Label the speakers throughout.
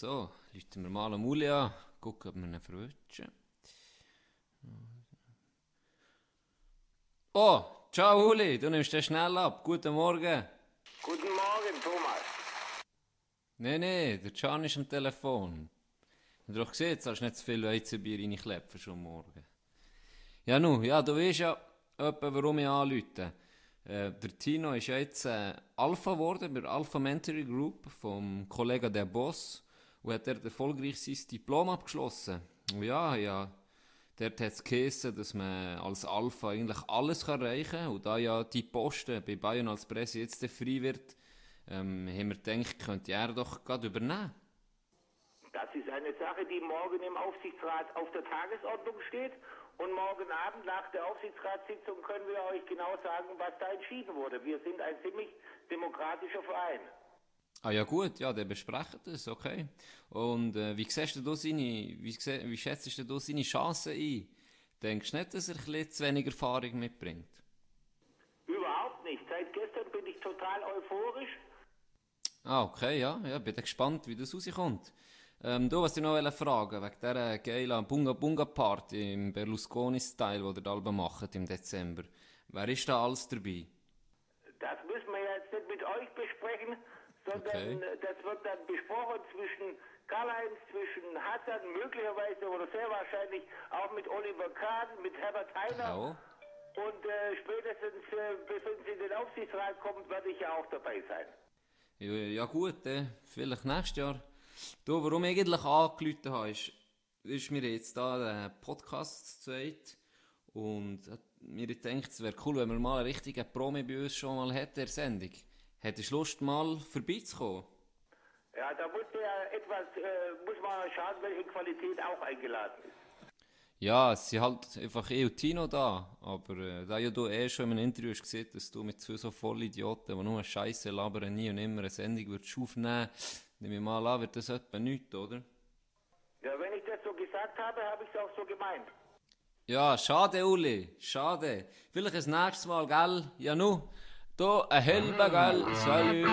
Speaker 1: So, rufen wir mal am Uli an, gucken, ob wir ihn verwutschen. Oh, ciao Uli, du nimmst den schnell ab. Guten Morgen.
Speaker 2: Guten Morgen, Thomas.
Speaker 1: Nein, nein, der Can ist am Telefon. Habt ihr doch gesehen, jetzt hast du nicht zu viel Weizenbier reinklepfen schon morgen. Ja, nu, ja, du weißt ja etwa, warum ich anrufe. Äh, der Tino ist ja jetzt äh, Alpha geworden bei der Alpha Mentoring Group vom Kollegen der Boss und hat dort erfolgreich sein Diplom abgeschlossen. Und ja, ja, dort hat es geheißen, dass man als Alpha eigentlich alles kann erreichen kann. Und da ja die Posten bei Bayern als Presse jetzt frei wird, ähm, haben wir gedacht, könnte er doch gerade übernehmen.
Speaker 2: Das ist eine Sache, die morgen im Aufsichtsrat auf der Tagesordnung steht. Und morgen Abend nach der Aufsichtsratssitzung können wir euch genau sagen, was da entschieden wurde. Wir sind ein ziemlich demokratischer Verein.
Speaker 1: Ah ja gut, ja, dann besprechen das, okay. Und äh, wie siehst du seine, wie, wie schätzt du seine Chancen ein? Denkst du nicht, dass er ein bisschen zu wenig Erfahrung mitbringt?
Speaker 2: Überhaupt nicht. Seit gestern bin ich total euphorisch.
Speaker 1: Ah, okay, ja, ja, bin gespannt, wie das rauskommt. Ähm, du, was ich noch fragen wegen dieser geilen Bunga Bunga Party im Berlusconi-Style, die ihr da macht im Dezember. Wer ist da alles dabei?
Speaker 2: Das müssen wir jetzt nicht mit euch besprechen, sondern
Speaker 1: Okay.
Speaker 2: das wird dann besprochen zwischen Karl-Heinz, zwischen Hassan, möglicherweise oder sehr wahrscheinlich auch mit Oliver Kahn, mit Herbert Heiner.
Speaker 1: Ja.
Speaker 2: Und äh, spätestens, äh, bis uns in den Aufsichtsrat kommt, werde ich ja auch dabei sein.
Speaker 1: Ja, ja gut, äh, vielleicht nächstes Jahr. Du, warum ich eigentlich angerufen habe, ist, ist mir jetzt da der Podcast zu zweit und mir gedacht, es wäre cool, wenn wir mal einen richtigen Promi bei uns schon mal hätten, in der Sendung. Hättest du Lust, mal vorbeizukommen?
Speaker 2: Ja, da muss ja etwas, äh, muss man schauen, welche Qualität auch eingeladen ist.
Speaker 1: Ja, es sind halt einfach eh und Tino da, aber äh, da ja du eh schon in einem Interview hast gesehen, dass du mit zwei so Vollidioten, die nur Scheiße labern, nie und immer eine Sendung würdest aufnehmen, nehme ich mal an, wird das etwa nichts, oder?
Speaker 2: Ja, wenn ich das so gesagt habe, habe ich es auch so gemeint.
Speaker 1: Ja, schade, Uli, schade. Vielleicht das nächste Mal, gell? Ja, nu. Da, ein Helme, gell? Salut.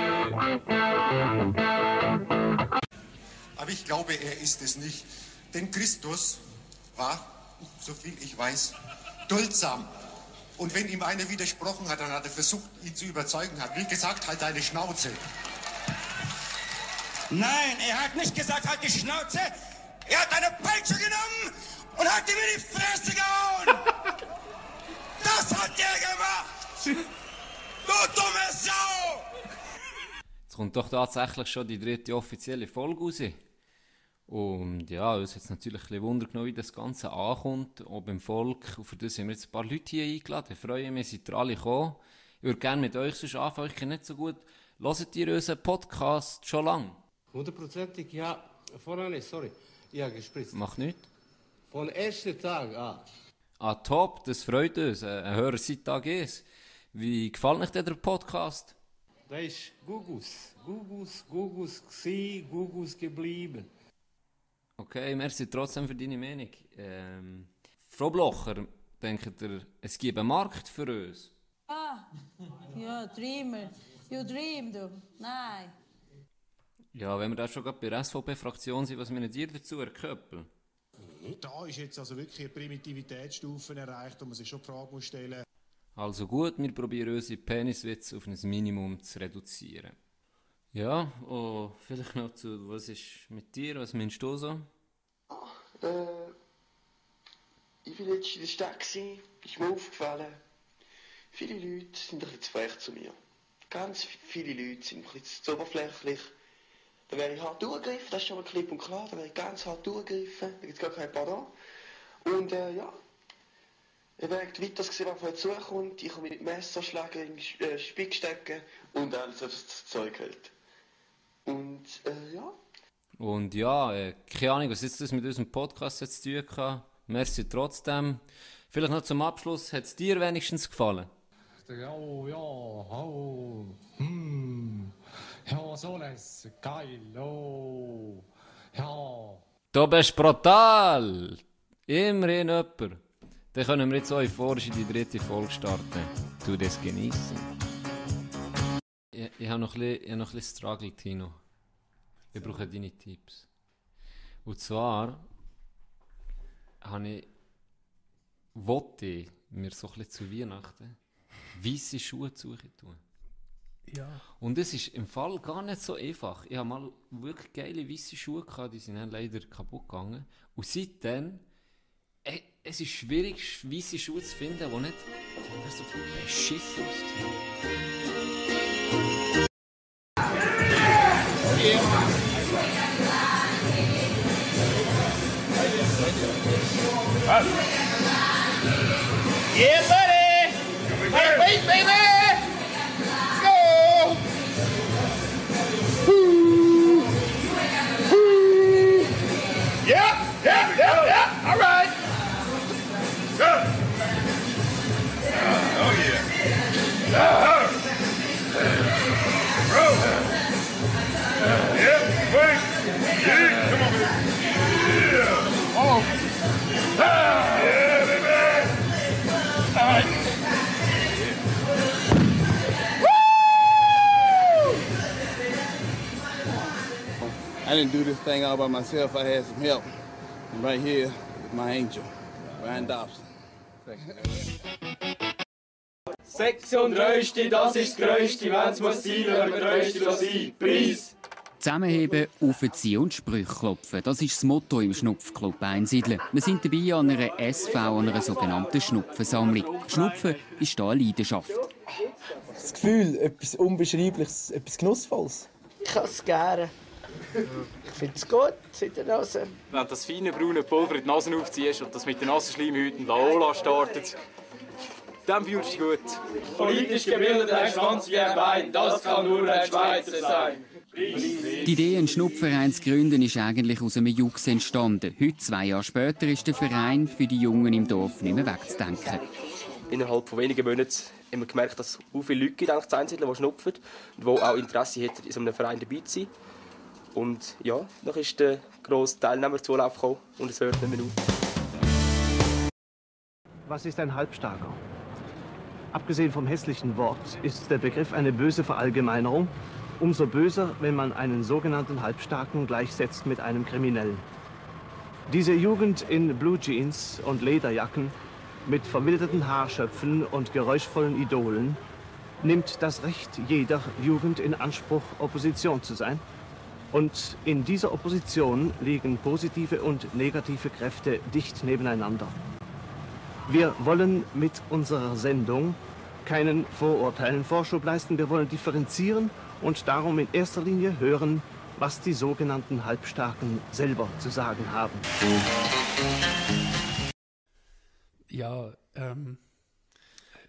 Speaker 3: Aber ich glaube, er ist es nicht. Denn Christus war, so viel ich weiß, duldsam. Und wenn ihm einer widersprochen hat, dann hat er versucht, ihn zu überzeugen, hat wie gesagt, halt deine Schnauze.
Speaker 4: Nein, er hat nicht gesagt, halt die Schnauze. Er hat eine Peitsche genommen und hat ihm in die Fresse gehauen. Das hat er gemacht. Du dumme Sau.
Speaker 1: Jetzt kommt doch tatsächlich schon die dritte offizielle Folge raus. Und ja, uns hat es natürlich ein bisschen Wunder genommen, wie das Ganze ankommt, auch beim Volk. Und für das haben wir jetzt ein paar Leute hier eingeladen. Ich freue mich, seid ihr alle gekommen. Ich würde gerne mit euch sonst anfangen, ich kenne nicht so gut. Hört ihr unseren Podcast schon lange?
Speaker 5: Hundertprozentig, ja. Vorher nicht, sorry. Ja, gespritzt.
Speaker 1: Macht nichts.
Speaker 5: Von ersten Tag an.
Speaker 1: Ah, top, das freut uns. Ein Hörer seit Tag ist. Wie gefällt euch der Podcast?
Speaker 5: Da ist Gugus. Gugus, Gugus gsi, Gugus geblieben.
Speaker 1: Okay, merci trotzdem für deine Meinung. Ähm, Frau Blocher, denkt ihr, es gibt einen Markt für uns?
Speaker 6: Ah, ja, Dreamer. You dream, du. Nein.
Speaker 1: Ja, wenn wir da schon gerade bei der SVP-Fraktion sind, was meinen ihr dazu, Herr Köppel?
Speaker 7: Da ist jetzt also wirklich eine Primitivitätsstufe erreicht, wo man sich schon die Frage muss stellen
Speaker 1: Also gut, wir probieren unsere Peniswitze auf ein Minimum zu reduzieren. Ja, oh, vielleicht noch zu, was ist mit dir, was meinst du so?
Speaker 8: Äh, ich war letztens in der Stadt, gewesen, ist mir aufgefallen, viele Leute sind ein bisschen zu frech zu mir. Ganz viele Leute sind ein bisschen zu oberflächlich. Da wäre ich hart durchgegriffen, das ist schon mal klipp und klar, da wäre ich ganz hart durchgegriffen, da gibt es gar kein Pardon. Und äh, ja, ich werde weiter sehen, was auf mich zukommt. Ich komme mit Messerschlägen in den äh, Spick stecken und alles, was das Zeug hält. Und äh, ja,
Speaker 1: Und ja, äh, keine Ahnung, was jetzt das mit unserem Podcast jetzt zu tun hat. Merci trotzdem. Vielleicht noch zum Abschluss, hat es dir wenigstens gefallen?
Speaker 9: Ja, ja, oh, hm, ja, so alles, geil, oh, ja.
Speaker 1: Du bist brutal! Immerhin jemand. Dann können wir jetzt euphorisch in die dritte Folge starten. Tu das genießen. Ich, ich habe noch ein bisschen, ich habe noch ein bisschen Struggle, Tino. Ich brauche deine Tipps. Und zwar habe ich, wollte ich mir so ein bisschen zu Weihnachten weiße Schuhe suchen tun.
Speaker 10: Ja.
Speaker 1: Und es ist im Fall gar nicht so einfach. Ich habe mal wirklich geile weiße Schuhe gehabt, die sind dann leider kaputt gegangen. Und seitdem, äh, es ist schwierig, weiße Schuhe zu finden, die nicht so beschissen aussehen.
Speaker 11: I didn't do this thing all by myself. I had some help. And right here is my angel, Ryan Dobson.
Speaker 12: 36, das ist das Größte, wenn es muss sein, wenn wir Größte sein. Preis!
Speaker 13: Zusammenheben, aufziehen und Sprüche klopfen. Das ist das Motto im Schnupfclub Einsiedeln. Wir sind dabei an einer SV, an einer sogenannten Schnupfensammlung. Schnupfen ist hier eine Leidenschaft.
Speaker 14: Das Gefühl, etwas Unbeschreibliches, etwas Genussvolles.
Speaker 15: Ich habe es gerne. Ich finde es gut, seit der Nase.
Speaker 12: Wenn du das feine braune Pulver in die Nase aufziehst und das mit den nassen Schleimhäuten Laola startet, dann fühlst du dich gut.
Speaker 15: Politisch gebildet ein Schwanz wie ein Bein, das kann nur ein Schweizer sein.
Speaker 13: Die Idee, einen Schnupfverein zu gründen, ist eigentlich aus einem Jux entstanden. Heute, zwei Jahre später, ist der Verein für die Jungen im Dorf nicht mehr wegzudenken.
Speaker 16: Innerhalb von wenigen Monaten haben wir gemerkt, dass es so viele Leute gibt, Einsiedeln, die schnupfen und die auch Interesse hätten, in so einem Verein dabei zu sein. Und ja, dann ist der grosse Teilnehmerzulauf gekommen und es hört nicht mehr auf.
Speaker 17: Was ist ein Halbstarker? Abgesehen vom hässlichen Wort ist der Begriff eine böse Verallgemeinerung. Umso böser, wenn man einen sogenannten Halbstarken gleichsetzt mit einem Kriminellen. Diese Jugend in Blue Jeans und Lederjacken mit verwilderten Haarschöpfen und geräuschvollen Idolen nimmt das Recht jeder Jugend in Anspruch, Opposition zu sein. Und in dieser Opposition liegen positive und negative Kräfte dicht nebeneinander. Wir wollen mit unserer Sendung keinen Vorurteilen Vorschub leisten. Wir wollen differenzieren und darum in erster Linie hören, was die sogenannten Halbstarken selber zu sagen haben.
Speaker 10: Ja, ähm.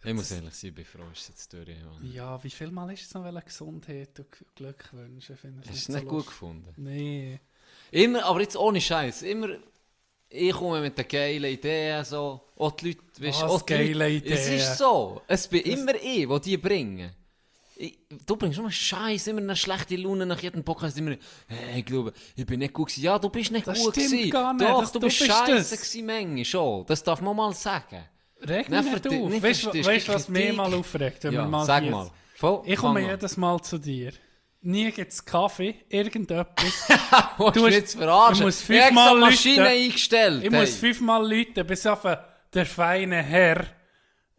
Speaker 1: Ich muss ehrlich sein, ich bin froh, ist es jetzt durch. Mann.
Speaker 10: Ja, wie viel Mal ist es noch wollen, Gesundheit und Glück wünschen? Finde ich
Speaker 1: Hast du es
Speaker 10: so
Speaker 1: nicht gut
Speaker 10: lustig.
Speaker 1: gefunden? Immer, aber jetzt ohne Scheiß, immer. Ich komme mit den geilen Ideen, so. Auch die Leute, weißt,
Speaker 10: Was
Speaker 1: auch die
Speaker 10: geile
Speaker 1: Leute- Es
Speaker 10: Ideen?
Speaker 1: ist so. Es bin
Speaker 10: Das-
Speaker 1: immer ich, der die bringen. Ich, du bringst nur Scheiß, immer eine schlechte Laune nach jedem Podcast. Immer, hey, ich glaube, ich bin nicht gut gewesen. Ja, du bist nicht
Speaker 10: Das
Speaker 1: gut gewesen.
Speaker 10: gar nicht,
Speaker 1: Doch, du
Speaker 10: du
Speaker 1: bist scheiße gewesen, manchmal schon. Das darf man mal sagen.
Speaker 10: Reg mich nicht auf.
Speaker 1: nicht
Speaker 10: Weißt du, was mich mal aufregt? Wenn
Speaker 1: Ja,
Speaker 10: wir mal
Speaker 1: sag
Speaker 10: hier-
Speaker 1: mal. Voll,
Speaker 10: ich komme
Speaker 1: an.
Speaker 10: jedes Mal zu dir. Nie gibt es Kaffee, irgendetwas.
Speaker 1: Du mich jetzt verarschen?
Speaker 10: Ich muss
Speaker 1: Ich
Speaker 10: fünfmal
Speaker 1: Maschine eingestellt,
Speaker 10: Ich
Speaker 1: hey.
Speaker 10: muss fünfmal läuten, bis auf der feine Herr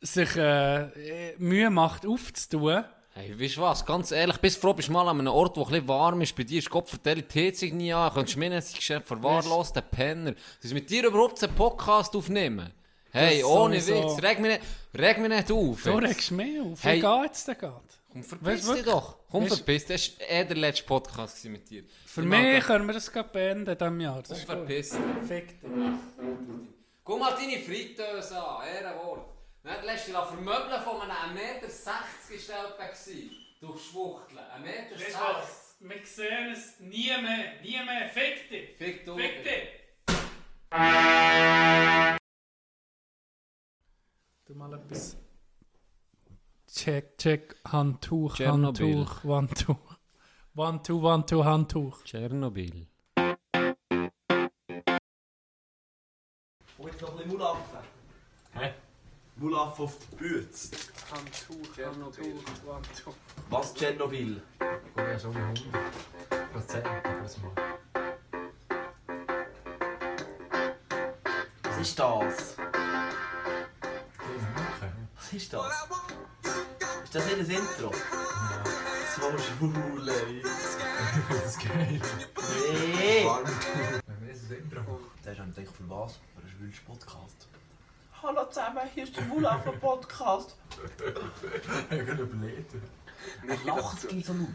Speaker 10: sich äh, Mühe macht aufzutun.
Speaker 1: Hey, weißt du was, ganz ehrlich, bis froh bist du mal an einem Ort, wo ein bisschen warm ist, bei dir ist vertellt, die Heizung nie an, könntest du mir nicht geschäft verwahrlost, der Penner. Dass mit dir überhaupt einen Podcast aufnehmen. Hey, ohne. Witz, reg mich nicht, reg mich nicht auf.
Speaker 10: So
Speaker 1: jetzt.
Speaker 10: regst du mich auf.
Speaker 1: Hey,
Speaker 10: Wie geht's denn gerade?
Speaker 1: Komm, verpiss
Speaker 10: du
Speaker 1: dich doch. Komm,
Speaker 10: Weißt-
Speaker 1: verpiss dich. Das war eh der letzte Podcast mit dir.
Speaker 10: Für
Speaker 1: Ich
Speaker 10: mich
Speaker 1: mag-
Speaker 10: können wir das gerade beenden in diesem Jahr. Das
Speaker 1: Komm, verpiss dich.
Speaker 10: Fick dich.
Speaker 1: Guck mal deine Fritteuse an, Ehrenwort. Nicht lässt dich vermöbeln von einem 1,60 Meter gestellten gewesen. Du Schwuchtel. 1,60 Meter.
Speaker 10: Du? Wir sehen es nie mehr. Nie mehr. Fick dich.
Speaker 1: Fick du.
Speaker 10: Fick dich. Du mal etwas. Check, check, Handtuch,
Speaker 1: Tschernobyl.
Speaker 10: Handtuch, Handtuch. One, two, one, two, Handtuch.
Speaker 1: Tschernobyl.
Speaker 18: Und jetzt noch ein bisschen Mulaffen.
Speaker 10: Hä?
Speaker 18: Mulaffen auf die Bütze.
Speaker 10: Handtuch, Handtuch, Handtuch.
Speaker 18: Was Tschernobyl?
Speaker 19: Ich habe schon 100 Prozent, aber das mal.
Speaker 18: Was ist das? Was ist das? Ist das nicht das Intro? So schwul, ey. Das geil. Nee!
Speaker 19: Wenn ist das Intro?
Speaker 18: Der ist eigentlich für was? Für einen schwulen Podcast. Hallo zusammen, hier ist der Mulaffen Podcast.
Speaker 19: Ich kann überlegt.
Speaker 18: Was lacht so laut?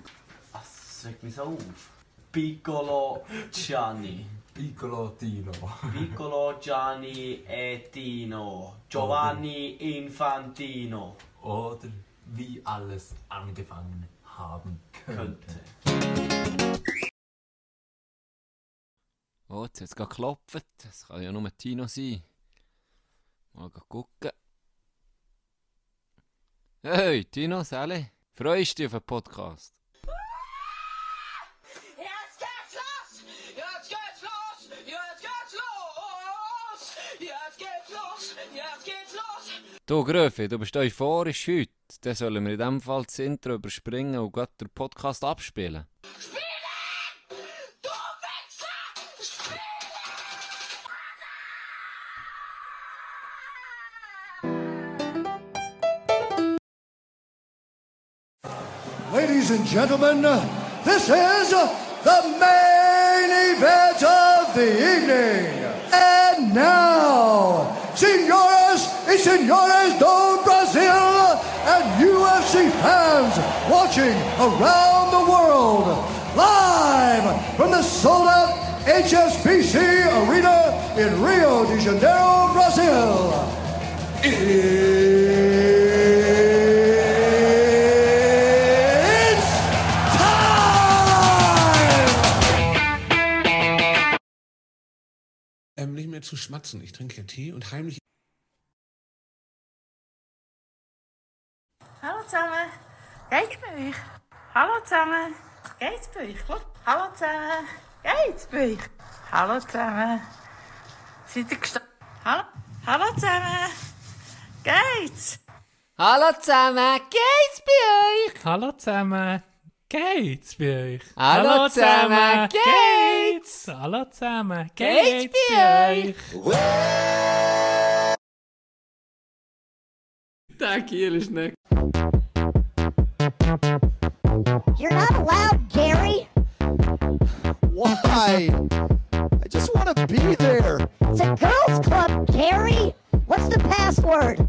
Speaker 18: Was regt mich so auf? Piccolo Gianni.
Speaker 19: Piccolo Tino.
Speaker 18: Piccolo Gianni e Tino. Giovanni Infantino.
Speaker 19: Oder wie alles angefangen haben könnte.
Speaker 1: Oh, jetzt hat es gerade geklopft. Das kann ja nur Tino sein. Mal gucken. Hey, Tino, Sally. Freust du dich auf den Podcast? Du, Gröfi, du bist euphorisch heute. Dann sollen wir in diesem Fall das Intro überspringen und gerade den Podcast abspielen.
Speaker 20: Ladies and gentlemen, this is the main event of the evening. And now, senores do Brasil and UFC fans watching around the world, live from the sold out HSBC Arena in Rio de Janeiro, Brazil. It's
Speaker 21: Ähm, nicht mehr zu schmatzen. Ich trinke Tee und heimlich.
Speaker 6: Hallo zusammen. Geht's bei euch? Hallo zusammen. Geht's bei euch? Hallo zusammen. Geht's bei euch? Hallo zusammen. Seid ihr gestanden? Hallo? Hallo zusammen. Geht's?
Speaker 1: Hallo zusammen, geht's bei euch?
Speaker 10: Hallo zusammen. Geht's bei euch?
Speaker 1: Hallo zusammen, geht's?
Speaker 10: Hallo zusammen.
Speaker 1: Geht's bei euch? Der Kiel ist nicht.
Speaker 22: You're not allowed, Gary.
Speaker 20: Why? I just want to be there.
Speaker 22: It's a girls' club, Gary. What's the password?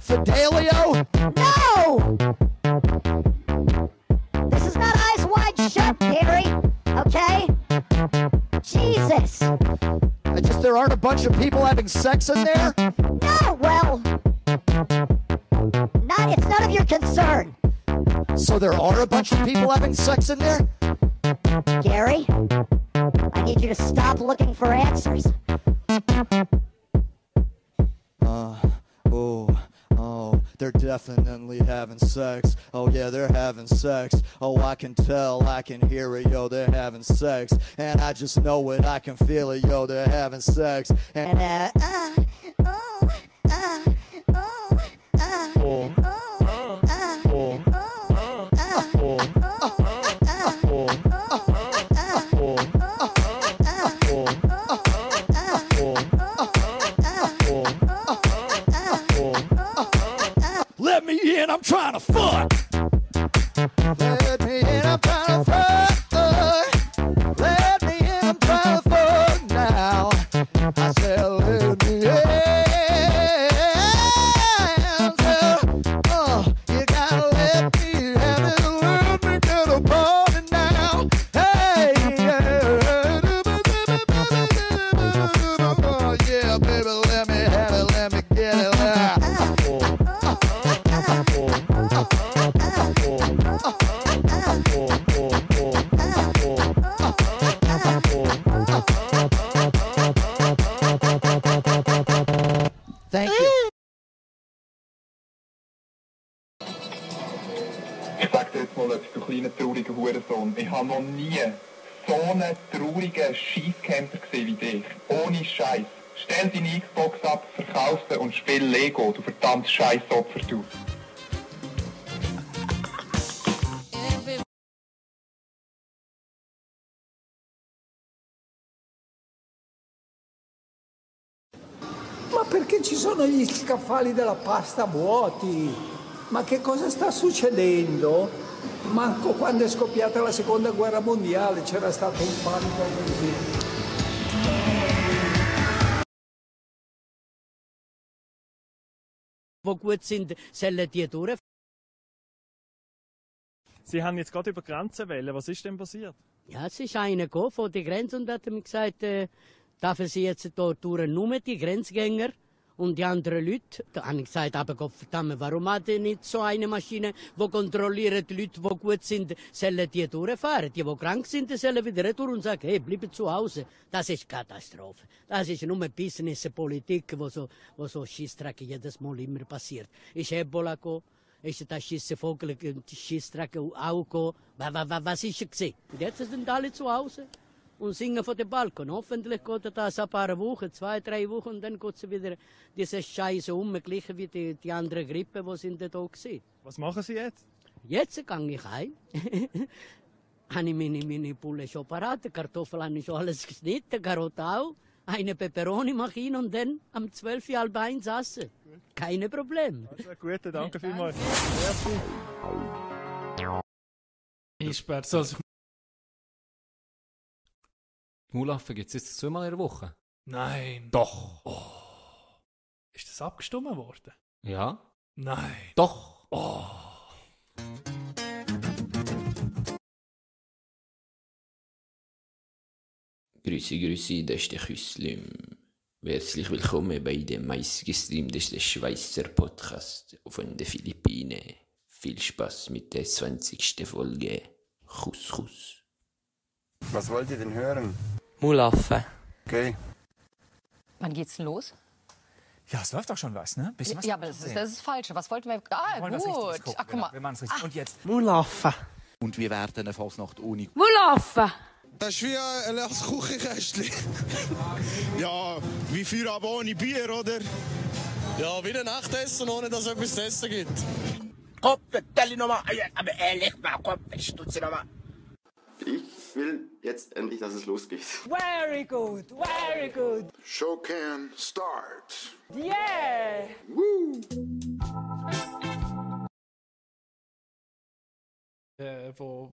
Speaker 20: Fidelio?
Speaker 22: No! This is not eyes wide shut, Gary. Okay? Jesus.
Speaker 20: I just, there aren't a bunch of people having sex in there?
Speaker 22: No, well. Not, it's none of your concern.
Speaker 20: So there are a bunch of people having sex in there?
Speaker 22: Gary, I need you to stop looking for answers.
Speaker 20: Uh, oh, oh, they're definitely having sex. Oh, yeah, they're having sex. Oh, I can tell, I can hear it, yo, they're having sex. And I just know it, I can feel it, yo, they're having sex. And,
Speaker 22: uh, uh, oh, uh, oh,
Speaker 20: Let me in, I'm trying to fuck.
Speaker 21: Ma perché ci sono gli scaffali della pasta vuoti? Ma che cosa sta succedendo? Manco quando è scoppiata la seconda guerra mondiale c'era stato un panico così.
Speaker 23: die gut sind, die.
Speaker 24: Sie haben jetzt gerade über Grenzen wählen. Was ist denn passiert?
Speaker 23: Ja, es ist einer gekommen von der Grenze und hat mir gesagt, äh, dürfen Sie jetzt dort durch nur die Grenzgänger und die anderen Leute. Da habe ich gesagt, aber Gott warum hat er nicht so eine Maschine, die kontrolliert die Leute, die gut sind, sollen die durchfahren. Die, die krank sind, sollen wieder durch und sagen, hey, bleibe zu Hause. Das ist Katastrophe. Das ist nur Business, Politik, wo so, wo so Schissdreck jedes Mal immer passiert. Ist Ebola gekommen, ist der Schissenvogel, die Schissdreck auch gekommen. Was, ist er? Und jetzt sind alle zu Hause und singen von dem Balkon. Hoffentlich geht das ein paar Wochen, zwei, drei Wochen, und dann geht es wieder diese Scheiße um, gleich wie die, die andere Grippe, die sind da waren.
Speaker 24: Was machen Sie jetzt?
Speaker 23: Jetzt gehe ich heim. habe ich meine, meine Pulle schon parat, die Kartoffeln habe ich schon alles geschnitten, Karotte auch. Eine Peperoni mache ich und dann am 12 Uhr halb eins essen. Keine Probleme.
Speaker 24: Also, gut, danke vielmals.
Speaker 10: Ich sperre so.
Speaker 1: Mulaffen gibt es jetzt zweimal in der Woche.
Speaker 10: nein.
Speaker 1: Doch.
Speaker 10: Ist das abgestimmt worden?
Speaker 1: Ja?
Speaker 10: Nein.
Speaker 1: Doch.
Speaker 10: Oh.
Speaker 25: Grüße, Grüße, das ist der Küslim. Herzlich willkommen bei dem meistgestreamtesten Schweizer Podcast von den Philippinen. Viel Spaß mit der 20. Folge. Kuss, Kuss.
Speaker 20: Was wollt ihr denn hören?
Speaker 26: Mulaffe.
Speaker 20: Okay.
Speaker 27: Wann geht's denn los?
Speaker 18: Ja, es läuft doch schon was, ne? Bisschen was
Speaker 27: ja, aber das ist das ist falsch. Was wollten wir? Ah,
Speaker 18: Wir
Speaker 27: gut.
Speaker 18: gucken,
Speaker 27: Ach, guck
Speaker 18: genau.
Speaker 27: mal.
Speaker 18: Wir machen es richtig. Und jetzt.
Speaker 26: Mulaffe.
Speaker 28: Und wir werden eine Fasnacht ohne
Speaker 27: Mulaffe.
Speaker 29: Das ist wie ein leeres Küchenkästchen. ja, wie für aber ohne Bier, oder? Ja, wie ein Nachtessen, ohne dass es etwas zu essen gibt.
Speaker 30: Kopf, tell nochmal, aber ehrlich, mal Kopf, stutze nochmal.
Speaker 31: Ich will jetzt endlich, dass es losgeht.
Speaker 32: Very good, very good.
Speaker 29: Show can start.
Speaker 32: Yeah.
Speaker 29: Woo.
Speaker 10: Äh, wo.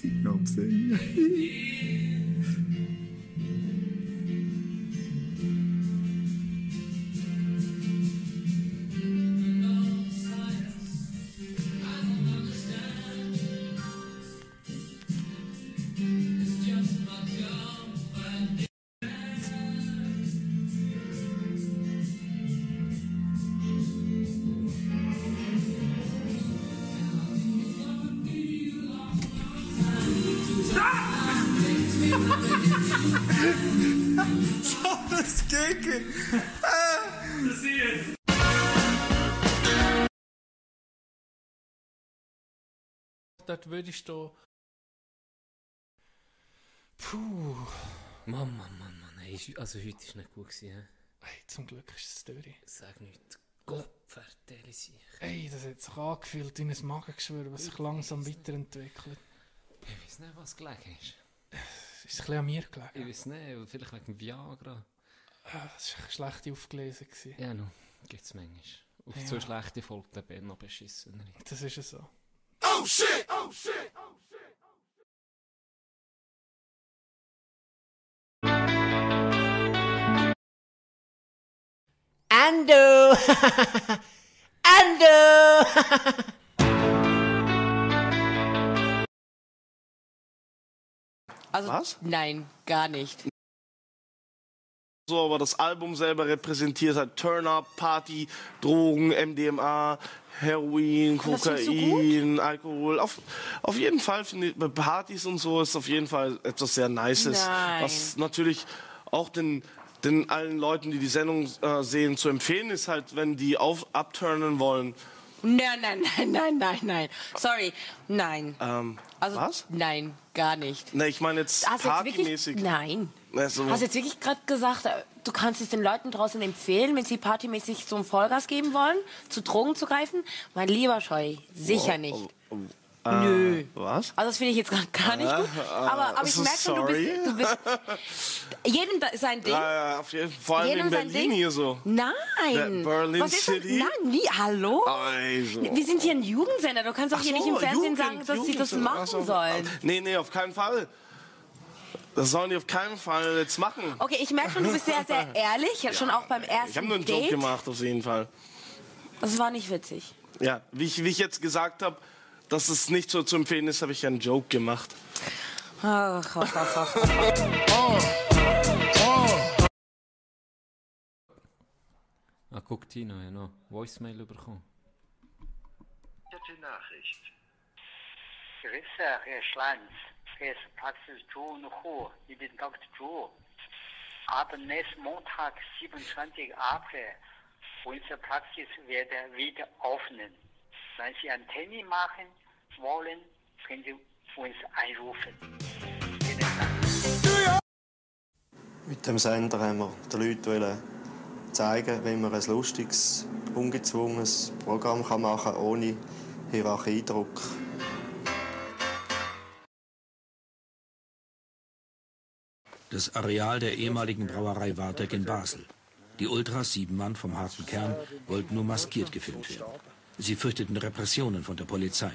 Speaker 29: Die Knopfsäge.
Speaker 10: Dort würdest du. Puh.
Speaker 1: Mann, Mann, Mann, Mann. Ist- also heute war nicht gut. Gewesen?
Speaker 10: Hey, zum Glück ist es durch.
Speaker 1: Sag nicht. Gott vertelle sich.
Speaker 10: Ey, das hat sich angefühlt in ein Magengeschwür, was sich langsam weiterentwickelt.
Speaker 1: Ich weiß nicht, was gelegen ist.
Speaker 10: Es ist ein bisschen an mir gelegen.
Speaker 1: Ich weiß nicht, vielleicht wegen Viagra.
Speaker 10: Ah, Das war schlecht aufgelesen. Gewesen.
Speaker 1: Ja, no, gibt's manchmal. Auf
Speaker 10: Ja.
Speaker 1: so schlechte folgt der Bär noch beschissener.
Speaker 10: Das ist es so.
Speaker 29: Oh shit! Oh shit!
Speaker 32: Ando! Ando!
Speaker 27: Also,
Speaker 33: Was?
Speaker 27: Nein, gar nicht.
Speaker 33: So, aber das Album selber repräsentiert halt Turn-Up, Party, Drogen, MDMA, Heroin, Kokain, Alkohol. Auf, auf jeden Fall finde ich, bei Partys und so ist auf jeden Fall etwas sehr Nices.
Speaker 27: Nein.
Speaker 33: Was natürlich auch den, den allen Leuten, die die Sendung äh, sehen, zu empfehlen ist halt, wenn die auf, abturnen wollen.
Speaker 27: Nein, nein, nein, nein, nein, nein. Sorry, nein.
Speaker 33: Ähm,
Speaker 27: Also,
Speaker 33: was?
Speaker 27: Nein, gar nicht.
Speaker 33: Ne, ich meine jetzt
Speaker 27: Hast du jetzt wirklich?
Speaker 33: partymäßig.
Speaker 27: Nein.
Speaker 33: Also,
Speaker 27: Hast du jetzt wirklich gerade gesagt, äh, du kannst es den Leuten draußen empfehlen, wenn sie partymäßig so ein Vollgas geben wollen, zu Drogen zu greifen? Mein lieber Scheu, sicher
Speaker 33: Oh,
Speaker 27: nicht.
Speaker 33: oh,
Speaker 27: Nö.
Speaker 33: Äh, was?
Speaker 27: Also das finde ich jetzt gar, gar nicht gut.
Speaker 33: Äh,
Speaker 27: Aber, aber ich
Speaker 33: so
Speaker 27: merke schon, du bist, du bist jedem sein Ding.
Speaker 33: Ja, ja, auf jeden Fall. Vor allem
Speaker 27: Jedem
Speaker 33: in
Speaker 27: sein
Speaker 33: Berlin
Speaker 27: Ding.
Speaker 33: hier so.
Speaker 27: Nein.
Speaker 33: Der Berlin
Speaker 27: Was ist?
Speaker 33: City?
Speaker 27: Nein, wie? Hallo?
Speaker 33: Also.
Speaker 27: Wir sind hier ein Jugendsender. Du kannst doch hier
Speaker 33: so,
Speaker 27: nicht im Fernsehen
Speaker 33: Jugend,
Speaker 27: sagen, dass sie das
Speaker 33: Jugend-
Speaker 27: machen
Speaker 33: ach so.
Speaker 27: sollen.
Speaker 33: Nee, nee, auf keinen Fall. Das sollen die auf keinen Fall jetzt machen.
Speaker 27: Okay, ich merke schon, du bist sehr, sehr ehrlich. schon auch beim ersten
Speaker 33: Ich habe nur einen Joke
Speaker 27: Date.
Speaker 33: gemacht, auf jeden Fall.
Speaker 27: Das war nicht witzig.
Speaker 33: Ja, wie ich, wie ich jetzt gesagt habe, dass es nicht so zu empfehlen ist, habe ich einen Joke gemacht.
Speaker 27: Ach, ach, ach, ach.
Speaker 1: Ah, guck Tino, ja noch Voicemail bekommen.
Speaker 34: Gute Nachricht. Gewisser Herr Schlanz, ist Praxis Zhu Hu, ich bin Dr. Zhu. Ab nächsten Montag, 27. April, unsere Praxis wird wieder öffnen. Wenn Sie einen Termin machen wollen, können Sie uns anrufen.
Speaker 35: Mit dem Sender haben wir den Leuten zeigen, wie man ein lustiges, ungezwungenes Programm machen kann, ohne Hierarchiedruck.
Speaker 21: Das Areal der ehemaligen Brauerei Wartek in Basel. Die Ultras, sieben Mann vom harten Kern, wollten nur maskiert gefilmt werden. Sie fürchteten Repressionen von der Polizei.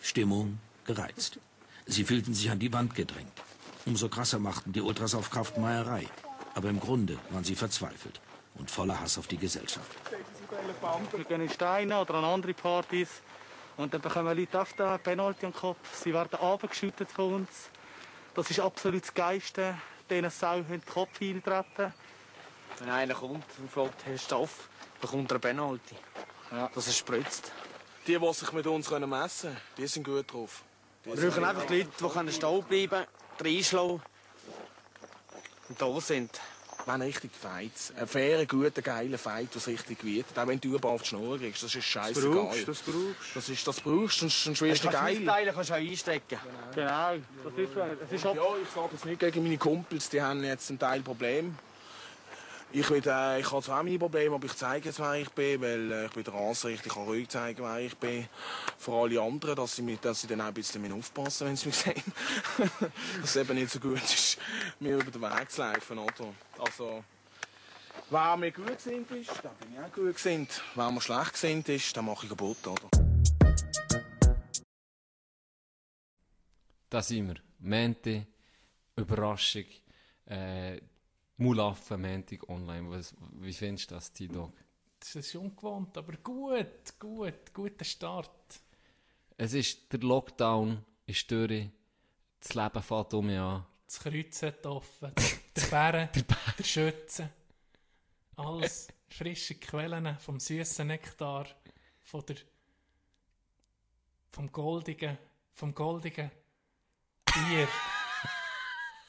Speaker 21: Stimmung gereizt. Sie fühlten sich an die Wand gedrängt. Umso krasser machten die Ultras auf Kraftmeierei. Aber im Grunde waren sie verzweifelt und voller Hass auf die Gesellschaft.
Speaker 36: Wir gehen in Steine oder an andere Partys und dann bekommen Leute oft einen Penalty am Kopf. Sie werden abgeschüttet von uns. Das ist absolut das Geiste, denen Sau in den Kopf eintreten.
Speaker 30: Wenn einer kommt und fragt, du Stoff, bekommt er eine Penalty. Ja. Dass er spritzt.
Speaker 33: Die, die sich mit uns können messen können, die sind gut drauf. Die
Speaker 30: Wir brauchen einfach die Leute, die können stehen bleiben, reinschlagen und da sind.
Speaker 33: Wenn richtig Fights. Ein fairer, guter, geiler Fight, was richtig wird. Auch wenn du überall auf die Schnur kriegst, das ist scheißegal.
Speaker 30: brauchst, das brauchst.
Speaker 33: Das, ist, das brauchst, sonst, sonst wirst du
Speaker 30: Kannst
Speaker 33: geil.
Speaker 30: mitteilen, kannst du auch einstecken.
Speaker 36: Genau, das ist, das ist
Speaker 33: Ja, ich sage das nicht gegen meine Kumpels, die haben jetzt zum Teil Probleme. Ich, will, äh, ich habe zwar meine Probleme, aber ich zeige jetzt, wer ich bin, weil äh, ich bin der Rasse, ich kann ruhig zeigen, wer ich bin. Vor alle anderen, dass sie, mich, dass sie dann auch ein bisschen aufpassen wenn sie mich sehen. dass es eben nicht so gut ist, mir über den Weg zu laufen. Oder? Also, wer mir gut gesinnt ist, dann bin ich auch gut gesinnt. Wer mir schlecht gesinnt ist, dann mache ich kaputt. Oder?
Speaker 1: Da sind wir. Mente, Überraschung, äh, Mulaffen, Montag online. Was, wie findest du das, T-Dog?
Speaker 10: Das ist ungewohnt, aber gut, gut, guter Start.
Speaker 1: Es ist der Lockdown, ist durch, das Leben fährt um mich an.
Speaker 10: Das Kreuz hat offen, der Bären, der Schütze. Alles frische Quellen vom süßen Nektar, von der, vom goldigen, vom goldigen Bier.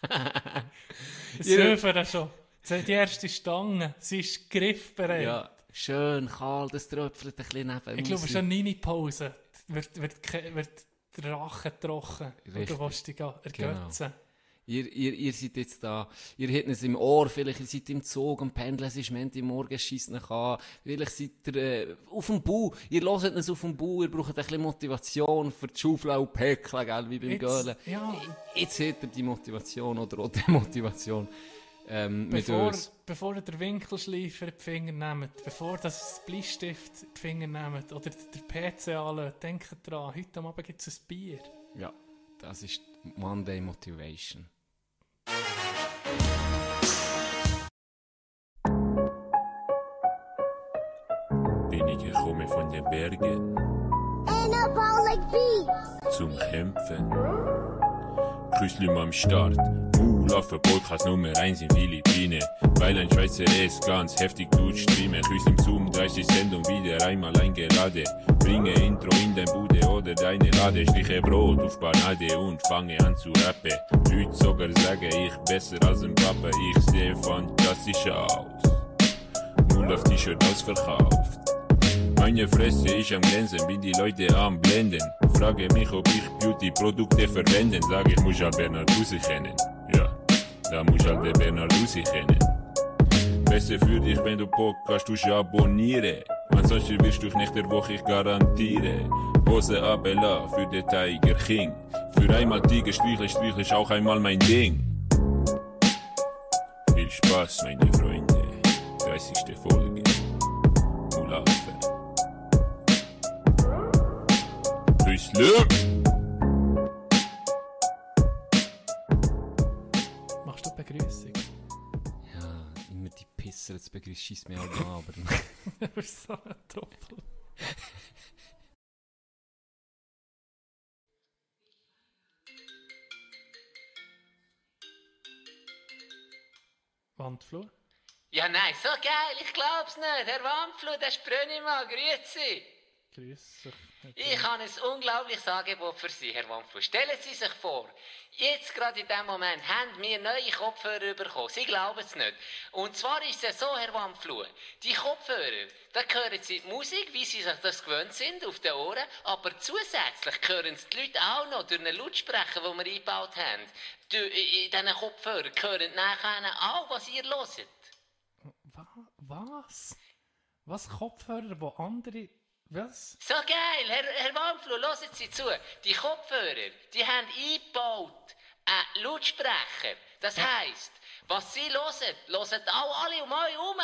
Speaker 10: Es
Speaker 1: Ja.
Speaker 10: schon. Die erste Stange, sie ist griffbereit.
Speaker 1: Ja, schön kalt, es tröpfelt ein bisschen neben
Speaker 10: Ich glaube, schon eine Pause wird, wird, wird der Rachen trocken. Und
Speaker 1: Richtig.
Speaker 10: du willst dich ergötzen.
Speaker 1: Ihr, ihr, ihr seid jetzt da, ihr habt es im Ohr, vielleicht ihr seid im Zug am Pendeln, es ist Montag morgen, schießt euch an, vielleicht seid ihr äh, auf dem Bau, ihr hört es auf dem Bau, ihr braucht ein bisschen Motivation für die Schaufel und Päckchen, gell, wie beim
Speaker 10: Jetzt-
Speaker 1: Göhlen.
Speaker 10: ja.
Speaker 1: Jetzt habt ihr die Motivation oder auch die Motivation ähm, mit
Speaker 10: Bevor,
Speaker 1: uns.
Speaker 10: bevor ihr den Winkelschleifer in die Finger nehmt, bevor das Bleistift in die Finger nehmt oder der PC anlässt, denkt dran, heute Abend gibt es ein Bier.
Speaker 1: Ja, das ist Monday Motivation.
Speaker 37: Zum Kämpfen. Küsslüm am Start. Ulaffe Podcast Nummer 1 in Philippinen. Weil ein Schweizer es ganz heftig tut streamen. Küsslüm Zoom, 30 Sendung wieder einmal eingeladen. Bringe Intro in dein Bude oder deine Lade. Schliche Brot auf Panade und fange an zu rappen. Leute sogar sagen, ich besser als ein Papa. Ich sehe fantastisch aus. Null auf T-Shirt ausverkauft. Meine Fresse ist am Glänzen, bin die Leute am Blenden. Frage mich, ob ich Beauty-Produkte verwenden, sag ich muss ja Bernhard Huse kennen. Ja, Da musst halt den Bernarduzzi kennen. Besser für dich, wenn du Podcast tust abonnieren. Ansonsten wirst du nicht der Woche, ich garantiere. Hose Abella für den Tiger King. Für einmal Tiger streicheln, streicheln ist auch einmal mein Ding. Viel Spaß, meine Freunde. 30. Folge. Grüßlück!
Speaker 10: Machst du die Begrüßung?
Speaker 1: Ja, immer die Pisser, jetzt begrüßt schießt mir auch an, aber...
Speaker 10: du bist so ein Doppel. Wandflur?
Speaker 32: Ja, nein, so geil, ich glaub's nicht. Herr Wandflut, Herr Sprönimann, grüezi.
Speaker 10: Grüß dich.
Speaker 32: Ich habe ein unglaubliches Angebot für Sie, Herr Wandflut. Stellen Sie sich vor, jetzt gerade in diesem Moment haben wir neue Kopfhörer bekommen. Sie glauben es nicht. Und zwar ist es so, Herr Wandflut, die Kopfhörer, da hören Sie die Musik, wie Sie sich das gewöhnt sind, auf den Ohren, aber zusätzlich hören es die Leute auch noch durch einen Lautsprecher, den wir eingebaut haben. In diesen Kopfhörern hören nachher auch, was ihr hört.
Speaker 10: Was? Was Kopfhörer, wo andere... Was?
Speaker 32: So geil, Herr, Herr Wandflur, hören Sie zu. Die Kopfhörer, die haben eingebaut einen Lautsprecher. Das heisst, was Sie hören, hören auch alle um euch herum.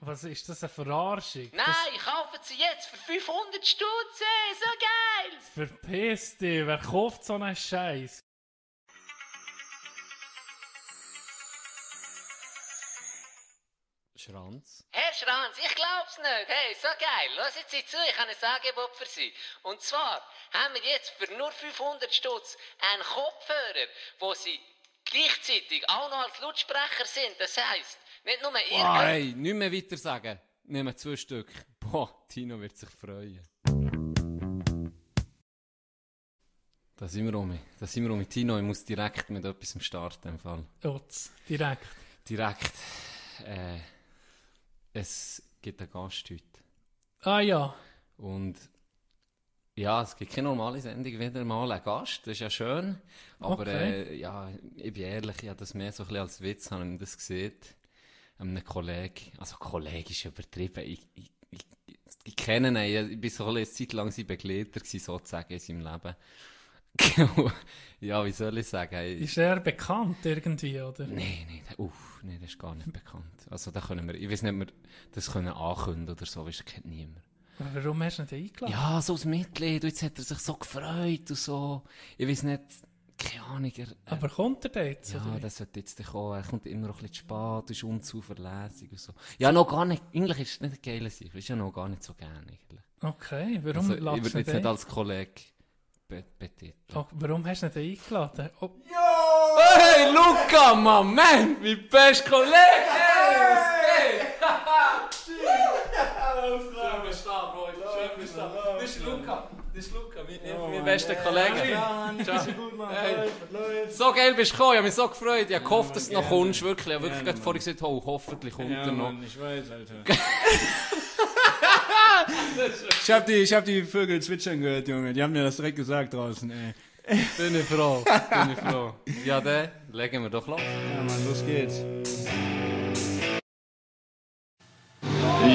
Speaker 10: Was ist das eine Verarschung?
Speaker 32: Nein, kaufen Sie jetzt für 500 Stutz, ey, so geil!
Speaker 10: Das verpiss dich, wer kauft so einen Scheiß?
Speaker 1: Schranz.
Speaker 32: Herr Schranz, ich glaub's nicht. Hey, so geil. Hören Sie zu, ich habe ein Angebot für Sie. Und zwar haben wir jetzt für nur 500 Stutz einen Kopfhörer, wo Sie gleichzeitig auch noch als Lautsprecher sind. Das heisst, nicht nur ihr
Speaker 1: Boah, hey, nicht mehr weiter sagen. Nehmen zwei Stück. Boah, Tino wird sich freuen. Da sind wir um. Da sind wir um. Tino, ich muss direkt mit etwas starten. Im Fall.
Speaker 10: Utz, direkt.
Speaker 1: Direkt. Äh, es gibt einen Gast heute.
Speaker 10: Ah ja.
Speaker 1: Und ja, es gibt keine normale Sendung, wieder mal einen Gast, das ist ja schön. Aber
Speaker 10: Okay.
Speaker 1: äh, ja, ich bin ehrlich, ich habe das mehr so ein bisschen als Witz, habe ich das gesehen. Einem Kollegen, also Kollege ist übertrieben, ich, ich, ich, ich kenne ihn, ich bin so eine Zeit lang sein Begleiter gewesen, sozusagen in seinem Leben. Ja, wie soll ich sagen?
Speaker 10: Ist er bekannt irgendwie, oder?
Speaker 1: Nein, nein, uff, nein, das ist gar nicht bekannt. Also da können wir, ich weiß nicht, ob wir das können ankündigen oder so, das kennt niemand.
Speaker 10: Warum hast du nicht eingeladen?
Speaker 1: Ja, so als Mitglied, jetzt hat er sich so gefreut und so. Ich weiß nicht, keine Ahnung. Er, er,
Speaker 10: Aber kommt er da jetzt?
Speaker 1: ja,
Speaker 10: oder
Speaker 1: das wird jetzt kommen. Er kommt immer noch ein bisschen spät, ist unzuverlässig und so. Ja, noch gar nicht, eigentlich ist es nicht ein geiler Sieg, ist ja noch gar nicht so gerne eigentlich.
Speaker 10: Okay, warum
Speaker 1: also, ich würde jetzt nicht als Kollege betiteln.
Speaker 10: Oh, warum hast du nicht eingeladen? Oh,
Speaker 1: Hey, Luca, Mann, man, mein bester Kollege! Hey? Schön bist du da, Bro. Schön bist du da. Das ist Luca. Das ist Luca, mein, mein bester Kollege. Ciao. Hey. So geil bist du gekommen, ich habe mich so gefreut. Ich habe gehofft, dass du noch kommst, wirklich. Ich habe wirklich gerade vorhin gesagt, oh, hoffentlich kommt
Speaker 38: Ja,
Speaker 1: er noch.
Speaker 38: Mann, ich weiß, Alter. Ich hab, die, ich hab die Vögel zwitschern gehört, Junge. Die haben mir das direkt gesagt draußen, ey.
Speaker 1: Bin ich froh, bin ich froh. Ja, dann legen wir doch los.
Speaker 38: Ja, Mann, los geht's.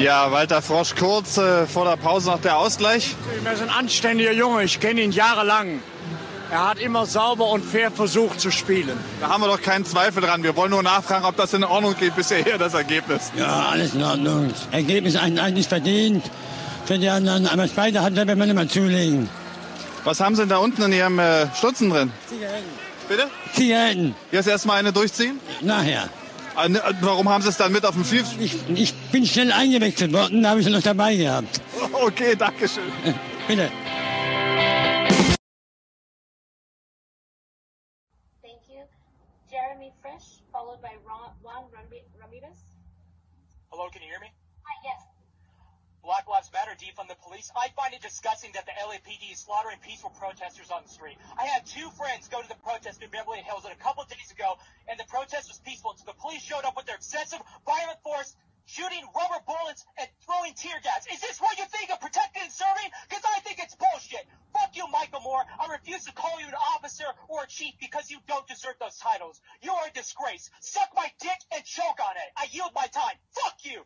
Speaker 39: Ja, Walter Frosch kurz äh, vor der Pause noch der Ausgleich.
Speaker 40: Er ist ein anständiger Junge, ich kenne ihn jahrelang. Er hat immer sauber und fair versucht zu spielen.
Speaker 39: Da haben wir doch keinen Zweifel dran. Wir wollen nur nachfragen, ob das in Ordnung geht bisher hier, das Ergebnis.
Speaker 41: Ja, alles in Ordnung. Ergebnis eigentlich verdient. Für die anderen, aber er, wenn man immer zulegen.
Speaker 39: Was haben Sie denn da unten in Ihrem äh, Stutzen drin?
Speaker 41: Zigaretten.
Speaker 39: Bitte?
Speaker 41: Zigaretten.
Speaker 39: Jetzt erstmal eine durchziehen?
Speaker 41: Nachher.
Speaker 39: Ah, ne, Warum haben Sie es dann mit auf dem Field?
Speaker 41: Ich, ich bin schnell eingewechselt worden, da habe ich sie noch dabei gehabt.
Speaker 39: Okay, danke schön.
Speaker 41: Bitte.
Speaker 42: Police. I find it disgusting that the LAPD is slaughtering peaceful protesters on the street. I had two friends go to the protest in Beverly Hills a couple days ago, and the protest was peaceful until the police showed up with their excessive violent force, shooting rubber bullets and throwing tear gas. Is this what you think of protecting and serving? Because I think it's bullshit. Fuck you, Michael Moore. I refuse to call you an officer or a chief because you don't deserve those titles. You are a disgrace. Suck my dick and choke on it. I yield my time. Fuck you.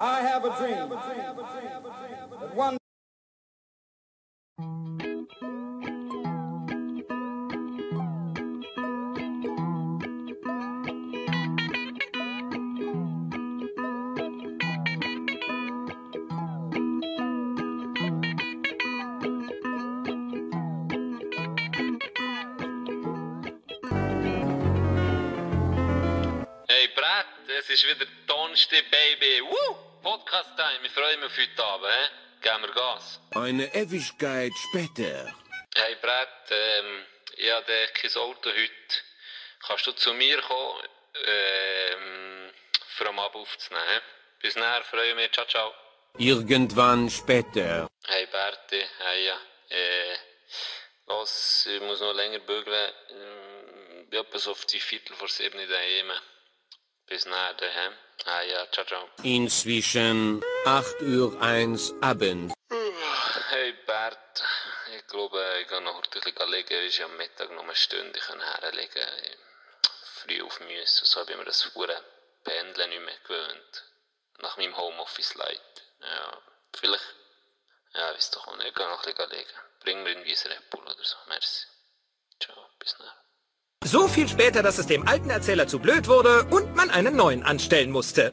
Speaker 43: I have a dream.
Speaker 44: Hey Brett, es ist wieder Donnerstag, Baby. Podcast-Time, ich freue mich auf heute Abend. He? Geben wir Gas.
Speaker 45: Eine Ewigkeit später.
Speaker 44: Hey Brett, ähm, ich habe kein Auto heute. Kannst du zu mir kommen, ähm, für am Abend aufzunehmen? he? Bis nachher, freue mich. Ciao, ciao.
Speaker 45: Irgendwann später.
Speaker 44: Hey Berti, hey ja. Äh, los, ich muss noch länger bügeln. Ähm, bin etwa so auf die Viertel vor sieben daheim. Bis nachher daheim. Hey ja, ciao, ciao.
Speaker 45: Inzwischen 8 Uhr 1 Abend.
Speaker 44: Hey Bert, ich glaube, ich gehe noch heute ein bisschen liegen. Ich am Mittag noch eine Stunde herlegen. Früh auf müssen, so habe ich mir das hure Pendeln nicht mehr gewöhnt. Nach meinem Homeoffice leid. Ja, vielleicht, ja, ich weiß doch auch nicht, ich gehe noch ein bisschen liegen. Bring mir irgendwie ein Red Bull oder so, merci. Ciao, bis nachher.
Speaker 46: So viel später, dass es dem alten Erzähler zu blöd wurde und man einen neuen anstellen musste.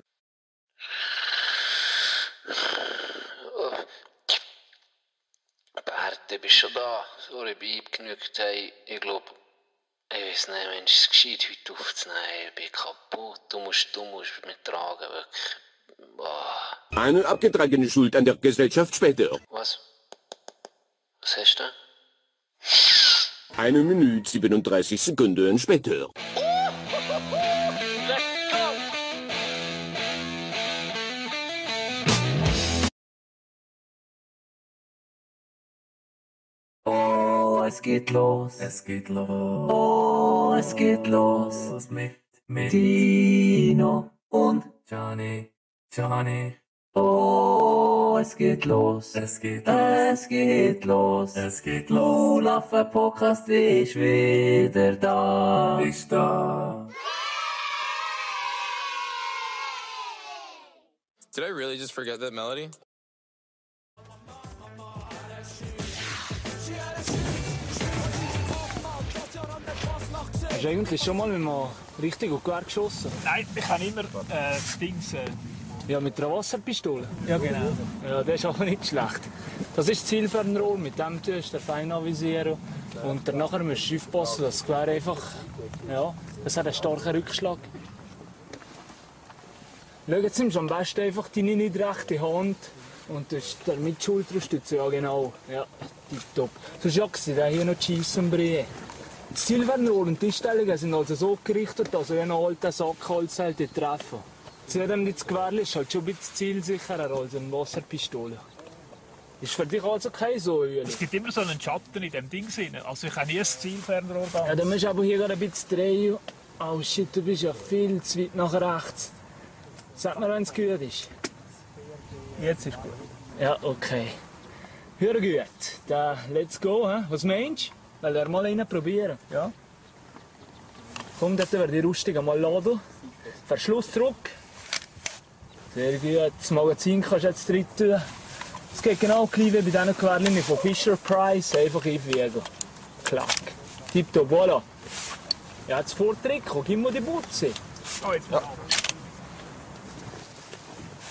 Speaker 44: Bert, du bist schon da. Sorry, ich bin eingenügt. Hey, ich glaube, ich weiß nicht, Mensch, es ist gescheit, heute aufzunehmen. Ich bin kaputt. Du musst, du musst mich tragen, wirklich. Boah.
Speaker 45: Eine abgetragene Schuld an der Gesellschaft später.
Speaker 44: Was? Was hast du?
Speaker 45: Eine Minute 37 Sekunden später.
Speaker 47: Oh, es geht los. Es geht los. Oh, es geht los. los mit, mit Tino und Johnny. Johnny. Oh, es geht los. Es geht los. Es geht los. Es geht los. Olaf Podcast ist wieder da. Ist da.
Speaker 30: Did I really just forget that melody?
Speaker 48: Hast du eigentlich schon mal mit einem richtig auf Gewehr geschossen?
Speaker 49: Nein, ich habe immer äh, Dings. Äh,
Speaker 48: Ja, mit einer Wasserpistole?
Speaker 49: Ja, genau.
Speaker 48: Ja, das ist aber nicht schlecht. Das ist das Zielfernrohr, mit dem tust du den fein avisieren. Und danach musst du aufpassen, dass das Gewehr einfach... Ja, es hat einen starken Rückschlag. Schau, jetzt nimmst du am besten einfach deine nicht rechte Hand und das der mit Schulterstütze, ja genau. Ja, tipptopp. Sonst jagst du hier noch die Scheisse und Brie. Das Zielfernrohr und die Einstellungen sind also so gerichtet, dass ihr einen alten Sackholz halt treffen. Zudem das Gewehr ist halt schon ein bisschen zielsicherer als eine Wasserpistole. Ist für dich also kein so Öl?
Speaker 49: es gibt immer so einen Schatten in dem Ding. Also ich habe nie ein Zielfernrohr da.
Speaker 48: Ja, dann musst du aber hier gerade ein bisschen drehen. Oh shit, du bist ja viel zu weit nach rechts. Sag mir, wenn es gut ist.
Speaker 49: Jetzt ist gut.
Speaker 48: Ja, okay. Hör gut. Dann let's go, hä? Was meinst du? Will er mal rein probieren? Ja. Komm, dort wird die Rüstung einmal laden. Verschluss zurück. Sehr gut. Das Magazin kannst du jetzt drin tun. Es geht genau gleich wie bei diesen Querlinien von Fisher Price. Einfach einfügen. Klack. Tipptopp, voilà. Ja, jetzt Vortrick. Gib mir die Butze. Ja.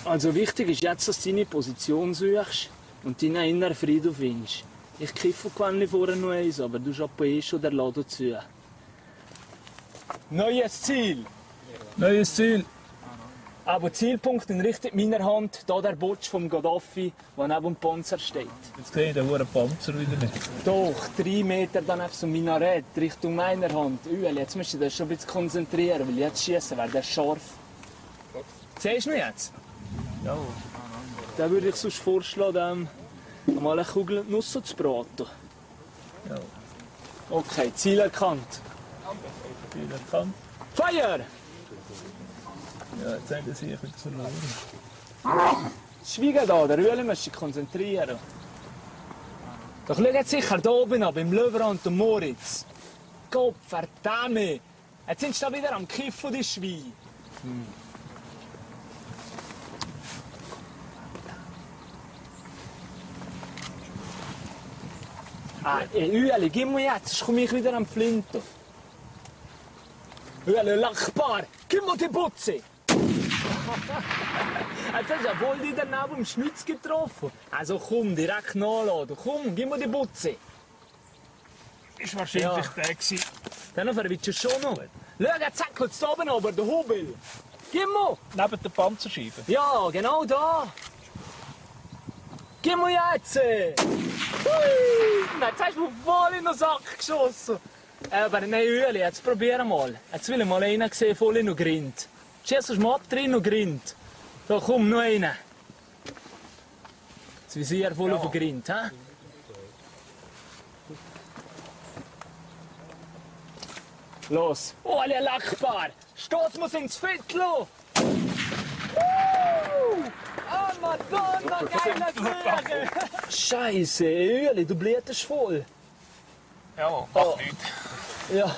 Speaker 48: Also wichtig ist jetzt, dass du deine Position suchst und deinen inneren Frieden findest. Ich kiffe gewöhnlich vorher noch eins, aber du schaust eh schon der Laden zu. Neues Ziel! Neues Ziel! Aber Zielpunkt in Richtung meiner Hand, da der Botsch vom Gaddafi, der neben dem Panzer steht.
Speaker 49: Jetzt sehe ich den hohen Panzer wieder nicht.
Speaker 48: Doch, drei Meter dann auf so ein Minarett Richtung meiner Hand. Übel, jetzt musst du dich schon ein bisschen konzentrieren, weil jetzt schießen wäre der scharf. Siehst du mich jetzt? Ja. Dann würde ich sonst vorschlagen, ähm, mal eine Kugel Nüsse zu braten.
Speaker 49: Ja.
Speaker 48: Okay, Ziel erkannt.
Speaker 49: Ziel erkannt.
Speaker 48: Feuer!
Speaker 49: Ja, jetzt haben sie sich wieder verloren.
Speaker 48: Schweigen da, der Rühle muss sich konzentrieren. Doch schaut sicher hier oben an, beim Löwra und dem Moritz. Gott verdammt! Jetzt sind sie da wieder am Kiffen, die Schweine. Hm. Ah, ey, Ueli, gib mir jetzt, sonst komme ich wieder am Flinten. Ueli, Lachbar, gib mir die Butze! Jetzt hast du ja voll die daneben im Schnitz getroffen. Also komm, direkt nachladen. Komm, gib mir die Butze.
Speaker 50: Ist wahrscheinlich der gewesen.
Speaker 48: Dann verwitscht du schon noch. Schau, jetzt zackelt es oben aber, der Hubel. Gib mir.
Speaker 50: Neben der Panzerscheibe.
Speaker 48: Ja, genau da. Gib mir jetzt. Hui. Jetzt hast du mir voll in den Sack geschossen. Aber nein, Ueli, jetzt probier mal. Jetzt will ich mal einen sehen, voll in den Grind. Mal ab drin und Grind. Da komm, noch einen. Das Visier voll auf den Grind, hä? Los. Oh, alle Lachbar. Stoß muss ins Viertel. Oh, Madonna, geile Flüge. Scheiße, Öli, du blutest voll.
Speaker 50: Ja,
Speaker 48: Oh.
Speaker 50: macht nichts.
Speaker 48: Ja,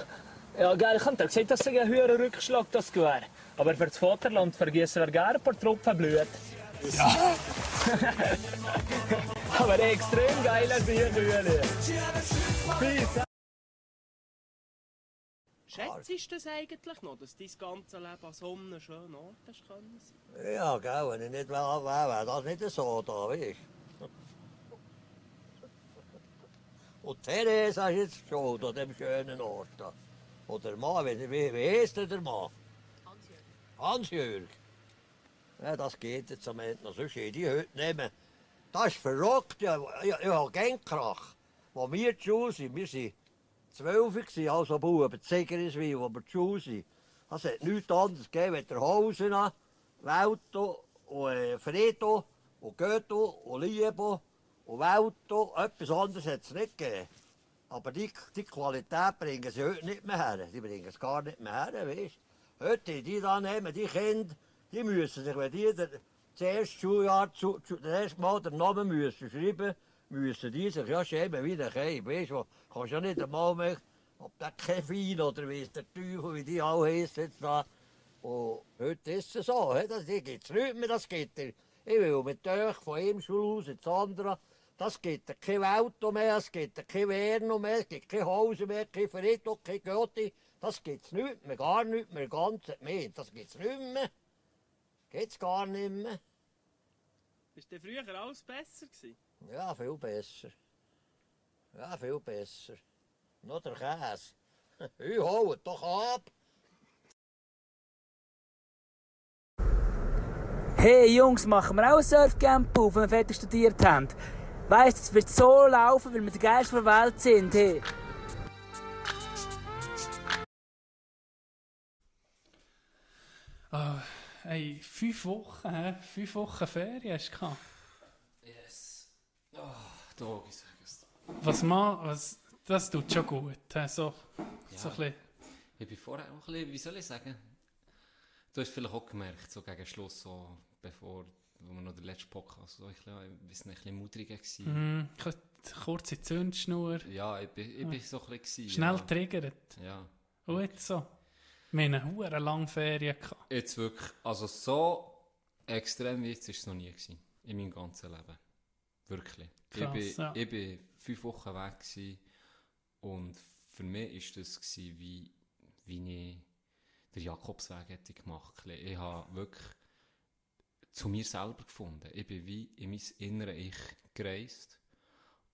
Speaker 48: ja, geil. Ich hab gesagt, dass es ein höherer Rückschlag das wäre. Aber für das Vaterland vergessen wir gerne ein paar Tropfen Blut.
Speaker 50: Ja.
Speaker 48: Aber extrem geiler Sieg, Öli. Peace.
Speaker 51: Schätzt du das eigentlich noch, dass dein ganze Leben an so einem schönen Ort hast können sein?
Speaker 52: Ja, gell, wenn ich nicht wäre, wäre das nicht so da, weißt du. Und Therese hast jetzt schon an dem schönen Ort da. Oder der Mann, wie, wie, wie heisst denn der Mann? Hans-Jürg. Ja, das geht jetzt am Ende. Sonst hätte ich heute nehmen. Das ist verrückt. Ja, ich, ich habe Gangkrach. Wo wir zu Schule sind, wir waren zwölf, also Buben, Zegeriswil, wo wir zu Schule sind. Das hat nichts anderes gegeben, als der Hausen, Welto und äh, Fredo und Goethe und Liebe und Welto. Etwas anderes hat es nicht gegeben. Aber die, die Qualität bringen sie heute nicht mehr her. Die bringen es gar nicht mehr her, weißt Heute, die da nehmen, die Kinder, die müssen sich, wenn die der, das erste Schuljahr, zu, zu, das erste Mal den Namen müssen schreiben, müssen die sich ja schämen wie ein Kind. Weißt du, kannst ja nicht einmal mehr, ob der Kevin oder wie es der Teufel, wie die alle jetzt da. Und heute ist es so, das gibt es nicht mehr, das geht dir. Ich will mit euch von einem Schulhaus ins andere, das gibt kein Auto mehr, es gibt kein Werno mehr, es gibt kein Haus mehr, kein Friedhof, kein Götti. Das gibt es nicht mehr, gar nicht mehr, ganz mehr. Das gibt es nicht mehr. Geht's gar nicht mehr.
Speaker 51: Ist denn früher alles besser gewesen?
Speaker 52: Ja, viel besser. Ja, viel besser. Noch der Käse. Ich hol doch ab.
Speaker 53: Hey Jungs, machen wir auch ein Surfcamp auf, wenn wir fertig studiert haben. Weißt du, es wird so laufen, weil wir die Geister der Welt sind. Hey.
Speaker 10: Oh, hey, fünf Wochen, hä? Fünf Wochen Ferien hast du gehabt.
Speaker 1: Yes. Oh, Dog, ich sag es.
Speaker 10: Was man, was, das tut schon gut. hä? So, so ein bisschen.
Speaker 1: Ich bin vorher auch ein bisschen, wie soll ich sagen? Du hast vielleicht auch gemerkt, so gegen Schluss, so bevor wo wir noch den letzten Podcast, so ein bisschen, weiß nicht, ein bisschen mudriger gewesen.
Speaker 10: Mm, kurze Zündschnur.
Speaker 1: Ja, ich bin, ich bin so ein bisschen...
Speaker 10: Schnell
Speaker 1: ja.
Speaker 10: triggert.
Speaker 1: Ja.
Speaker 10: Jetzt so. Wir haben eine hure lange Ferien gehabt.
Speaker 1: Jetzt wirklich, also so extrem wie jetzt ist es noch nie gewesen, in meinem ganzen Leben. Wirklich.
Speaker 10: Krass,
Speaker 1: ich, bin,
Speaker 10: ja.
Speaker 1: ich bin fünf Wochen weg gewesen und für mich ist das gewesen, wie, wie ich den Jakobsweg hätte gemacht. Ich habe wirklich zu mir selber gefunden. Ich bin wie in mein innere Ich gereist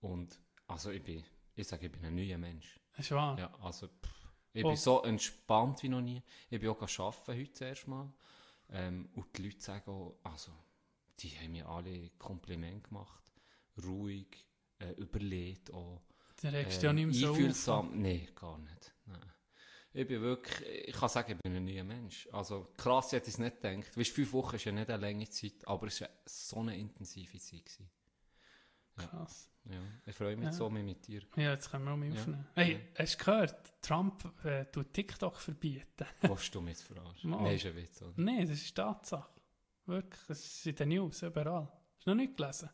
Speaker 1: und also ich bin, ich sage, ich bin ein neuer Mensch.
Speaker 10: Das ist wahr.
Speaker 1: Ja, also pff, ich
Speaker 10: Oh.
Speaker 1: bin so entspannt wie noch nie. Ich bin auch arbeiten heute zuerst mal. Ähm, und die Leute sagen auch, also, die haben mir alle Kompliment gemacht. Ruhig, äh, überlegt auch.
Speaker 10: Du regst dich auch nicht mehr so
Speaker 1: Einfühlsam. Nein, gar nicht. Nein. Ich bin wirklich, ich kann sagen, ich bin ein neuer Mensch. Also krass, ich hätte es nicht gedacht. Weißt, fünf Wochen ist ja nicht eine lange Zeit, aber es war so eine intensive Zeit. Gewesen. Ja.
Speaker 10: Krass.
Speaker 1: Ja, ich freue mich
Speaker 10: Ja.
Speaker 1: so mit dir.
Speaker 10: Ja, jetzt können wir auch mal
Speaker 1: Ja.
Speaker 10: aufnehmen. Hey, hast du gehört, Trump äh, tut TikTok verbieten?
Speaker 1: Willst du mich verarschen? Nein, ist ein Witz, oder?
Speaker 10: Nein, das ist Tatsache. Wirklich, das ist in den News, überall. Hast du noch nicht gelesen?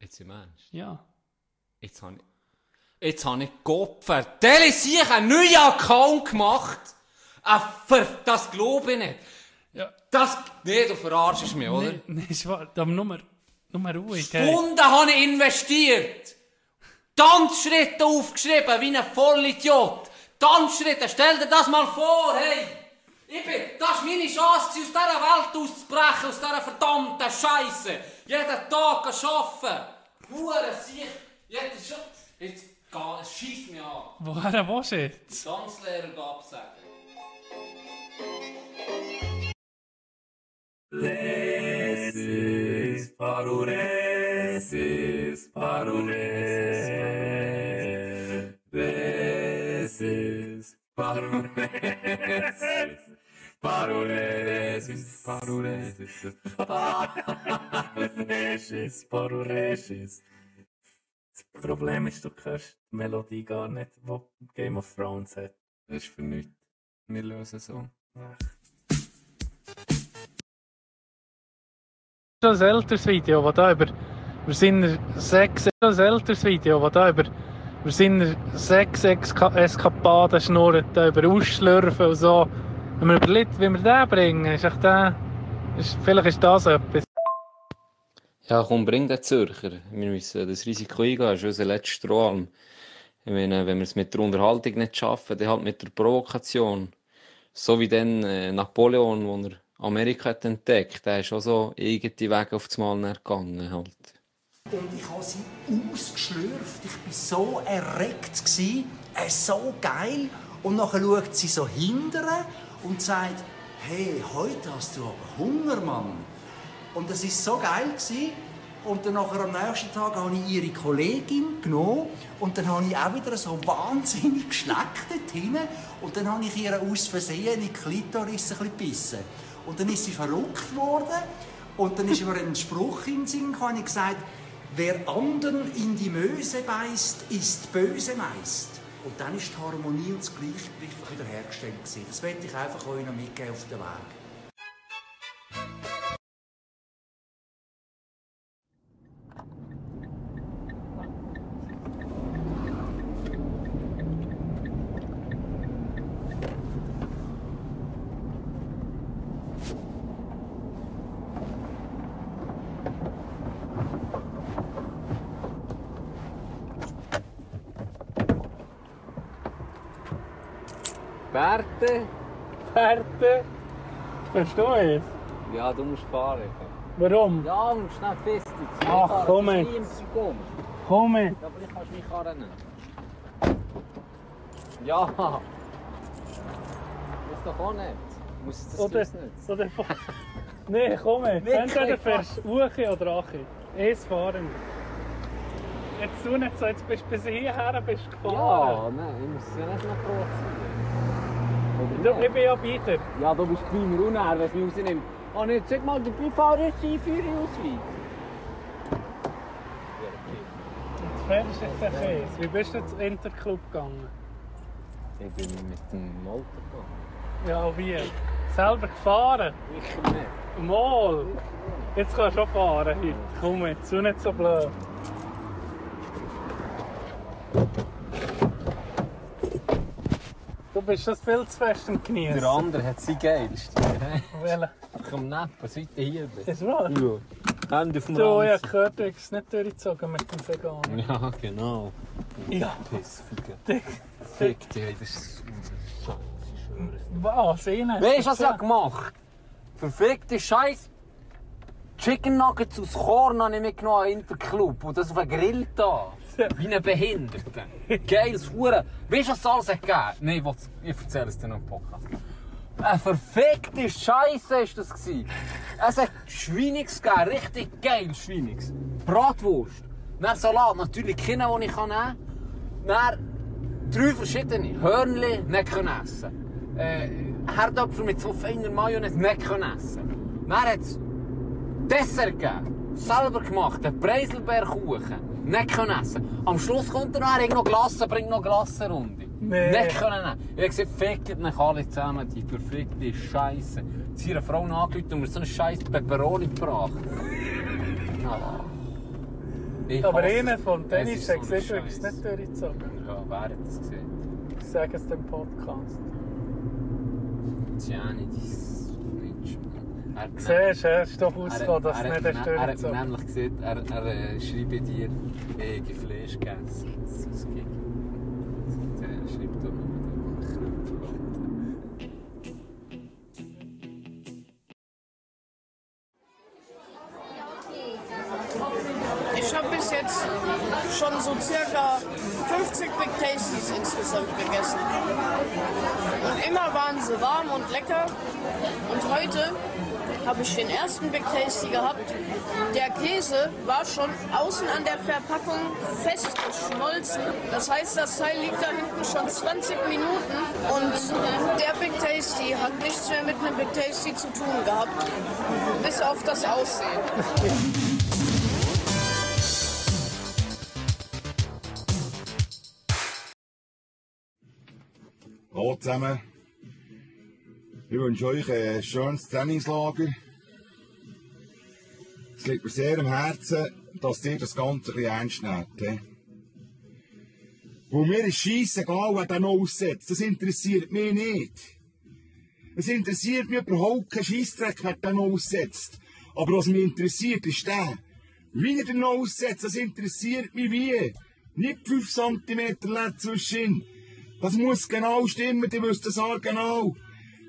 Speaker 1: Jetzt im Ernst?
Speaker 10: Ja.
Speaker 1: Jetzt habe ich... Jetzt habe ich Gopfer. Der ist sich einen neuen Account gemacht. Ah, das glaube ich nicht.
Speaker 10: Ja.
Speaker 1: Das... Nee, du verarschst mich, oder?
Speaker 10: Nein, nein, ist wahr. Aber nur, nur ruhig. hey.
Speaker 1: Stunden habe ich investiert. Tanzschritte aufgeschrieben, wie ein Vollidiot. Tanzschritte, stell dir das mal vor, hey. Ich bin, das war meine Chance, aus dieser Welt auszubrechen, aus dieser verdammten Scheiße. Jeden Tag arbeiten. Hure sich. Jetzt, jetzt, geh- es schießt mich an.
Speaker 10: Woher willst du jetzt?
Speaker 1: Tanzlehrer absagen.
Speaker 54: Resis, paruresis, paruresis, resis, paruresis, paruresis, paruresis, paruresis, paruresis. Das Problem ist, du hörst die Melodie gar nicht, die Game of Thrones hat.
Speaker 37: Das ist für nichts. Wir lösen so.
Speaker 10: Das älteres Video, das da über, über seine sechs, das älteres Video, das da über, über seine sechs Eska Eskapaden schnurrt, über Ausschlürfen und so. Wenn man überlegt, wie wir den bringen, ist echt der, ist, vielleicht ist das etwas.
Speaker 1: Ja, komm, bring den Zürcher. Wir müssen das Risiko eingehen. Das ist unser letzter Strohhalm. Ich meine, wenn wir es mit der Unterhaltung nicht schaffen, dann halt mit der Provokation. So wie dann äh, Napoleon, wo er Amerika hat entdeckt, der ist auch so irgendeine Wege auf das Mal gegangen. Halt.
Speaker 55: Und ich habe sie ausgeschlürft. Ich war so erregt. Äh, so geil. Und nachher schaut sie so hindern und sagt, hey, heute hast du aber Hunger, Mann. Und das war so geil. Und dann nachher am nächsten Tag habe ich ihre Kollegin genommen und dann habe ich auch wieder so wahnsinnig geschleckt dort hinten. Und dann habe ich ihr aus Versehen in die Klitoris ein bisschen gebissen. Und dann ist sie verrückt worden und dann ist mir ein Spruch in den Sinn gekommen, ich gesagt, wer anderen in die Möse beißt, ist böse meist. Und dann ist die Harmonie und das Gleichgewicht wieder hergestellt gewesen. Das werde ich einfach euch noch mitgeben auf den Weg.
Speaker 1: Bärte?
Speaker 10: Bärte? Verstehst du es?
Speaker 1: Ja, du musst fahren.
Speaker 10: Warum?
Speaker 1: Ja, du musst schnell fest jetzt.
Speaker 10: Ach, komm jetzt. Komm jetzt.
Speaker 1: Aber ich kannst mich karren. Ja. Das doch auch nicht. Muss das
Speaker 10: Oder,
Speaker 1: nicht?
Speaker 10: oder Nee, komm jetzt. Entweder fährst du Uche oder Ache. Es fahren. Jetzt tu nicht so, jetzt bist du bis hierher bist du
Speaker 1: Ja,
Speaker 10: gefahren.
Speaker 1: nein, ich muss ja nicht noch provozieren.
Speaker 10: Du, ich bin ja bei dir.
Speaker 1: Ja, du bist kleiner Unherr, wenn es mich rausnimmt. Oh, nicht, sag mal, der Beifahrer ist Einführerausweis.
Speaker 10: Jetzt du jetzt Käse. Wie bist du jetzt in den Club gegangen?
Speaker 1: Ich bin mit dem Auto gegangen.
Speaker 10: Ja, wie? Selber gefahren?
Speaker 1: Ich nicht.
Speaker 10: Mal! Jetzt kannst du schon fahren heute. Komm jetzt, tu nicht so blöd. Bist das viel zu fest am Genießen.
Speaker 1: Der andere hat sein geilste.
Speaker 10: Welcher?
Speaker 1: Komm neppen, seit ich hier bin.
Speaker 10: Ist wahr?
Speaker 1: Ja. Hände auf dem
Speaker 10: Du, ich habe gehört, du hast es nicht durchgezogen mit dem Vegan.
Speaker 1: Ja, genau.
Speaker 10: Ja.
Speaker 1: Pissficker.
Speaker 10: Dick.
Speaker 1: Fick dich, das ist...
Speaker 10: Was? Ich nicht?
Speaker 1: Weißt du, was ich hab gemacht Verfickte Scheiß. Chicken Nuggets aus Korn habe ich mitgenommen in den Club. Und das auf einen Grill da. Wie ein Behinderter. Geiles Huren. Weißt du, was es alles hat? Nein, ich, ich erzähle es dir noch im Podcast. Eine verfickte Scheiße war das. Es hat Schweinix gegeben, richtig geil Schweinix. Bratwurst. Dann Salat, natürlich keine, die ich nehmen kann. Dann drei verschiedene. Hörnli, nicht können essen. Äh, Herdöpfel mit so feiner Mayonnaise, nicht können essen. Dann hat es Dessert gegeben. Selber gemacht, einen Preiselbeerkuchen. Nicht können essen. Am Schluss kommt er noch, er hat noch Glasse, bringt noch Glasse runter.
Speaker 10: Nee.
Speaker 1: Nicht können nehmen. Ich habe gesagt, fickt mich alle zusammen, die verfickte Scheiße. Jetzt eine Frau angerufen und mir so einen scheiß Peperoni gebracht. Ich
Speaker 10: Aber einer von ja
Speaker 1: ein
Speaker 10: gesehen, du
Speaker 1: Scheiß.
Speaker 10: nicht durchgezogen.
Speaker 1: Ja, wer hat das gesehen?
Speaker 10: Ich sage es dem Podcast.
Speaker 1: Mensch. Er,
Speaker 10: Siehst du, er ist doch ausgekommen, dass es nicht ist
Speaker 1: er hat nämlich gesagt, er, er äh, schreibe dir, ich habe Fleisch gegessen. Das ist okay. Er schreibt doch nur den Krüppel.
Speaker 56: Ich habe bis jetzt schon so circa 50 Big Tasties insgesamt gegessen. Und immer waren sie warm und lecker. Und heute habe ich den ersten Big Tasty gehabt. Der Käse war schon außen an der Verpackung festgeschmolzen. Das heißt, das Teil liegt da hinten schon 20 Minuten. Und der Big Tasty hat nichts mehr mit einem Big Tasty zu tun gehabt. Bis auf das Aussehen.
Speaker 57: Hallo zusammen. Ich wünsche euch ein schönes Trainingslager. Es liegt mir sehr am Herzen, dass ihr das Ganze ein bisschen ernst nehmt. he? Mir ist scheissegal, wer den aussetzt. Das interessiert mich nicht. Es interessiert mich überhaupt kein Scheissdreck, wer den aussetzt. Aber was mich interessiert, ist der. Wie er den aussetzt, das interessiert mich wie. Nicht 5 cm zwischen. Das muss genau stimmen, ihr wisst das auch genau.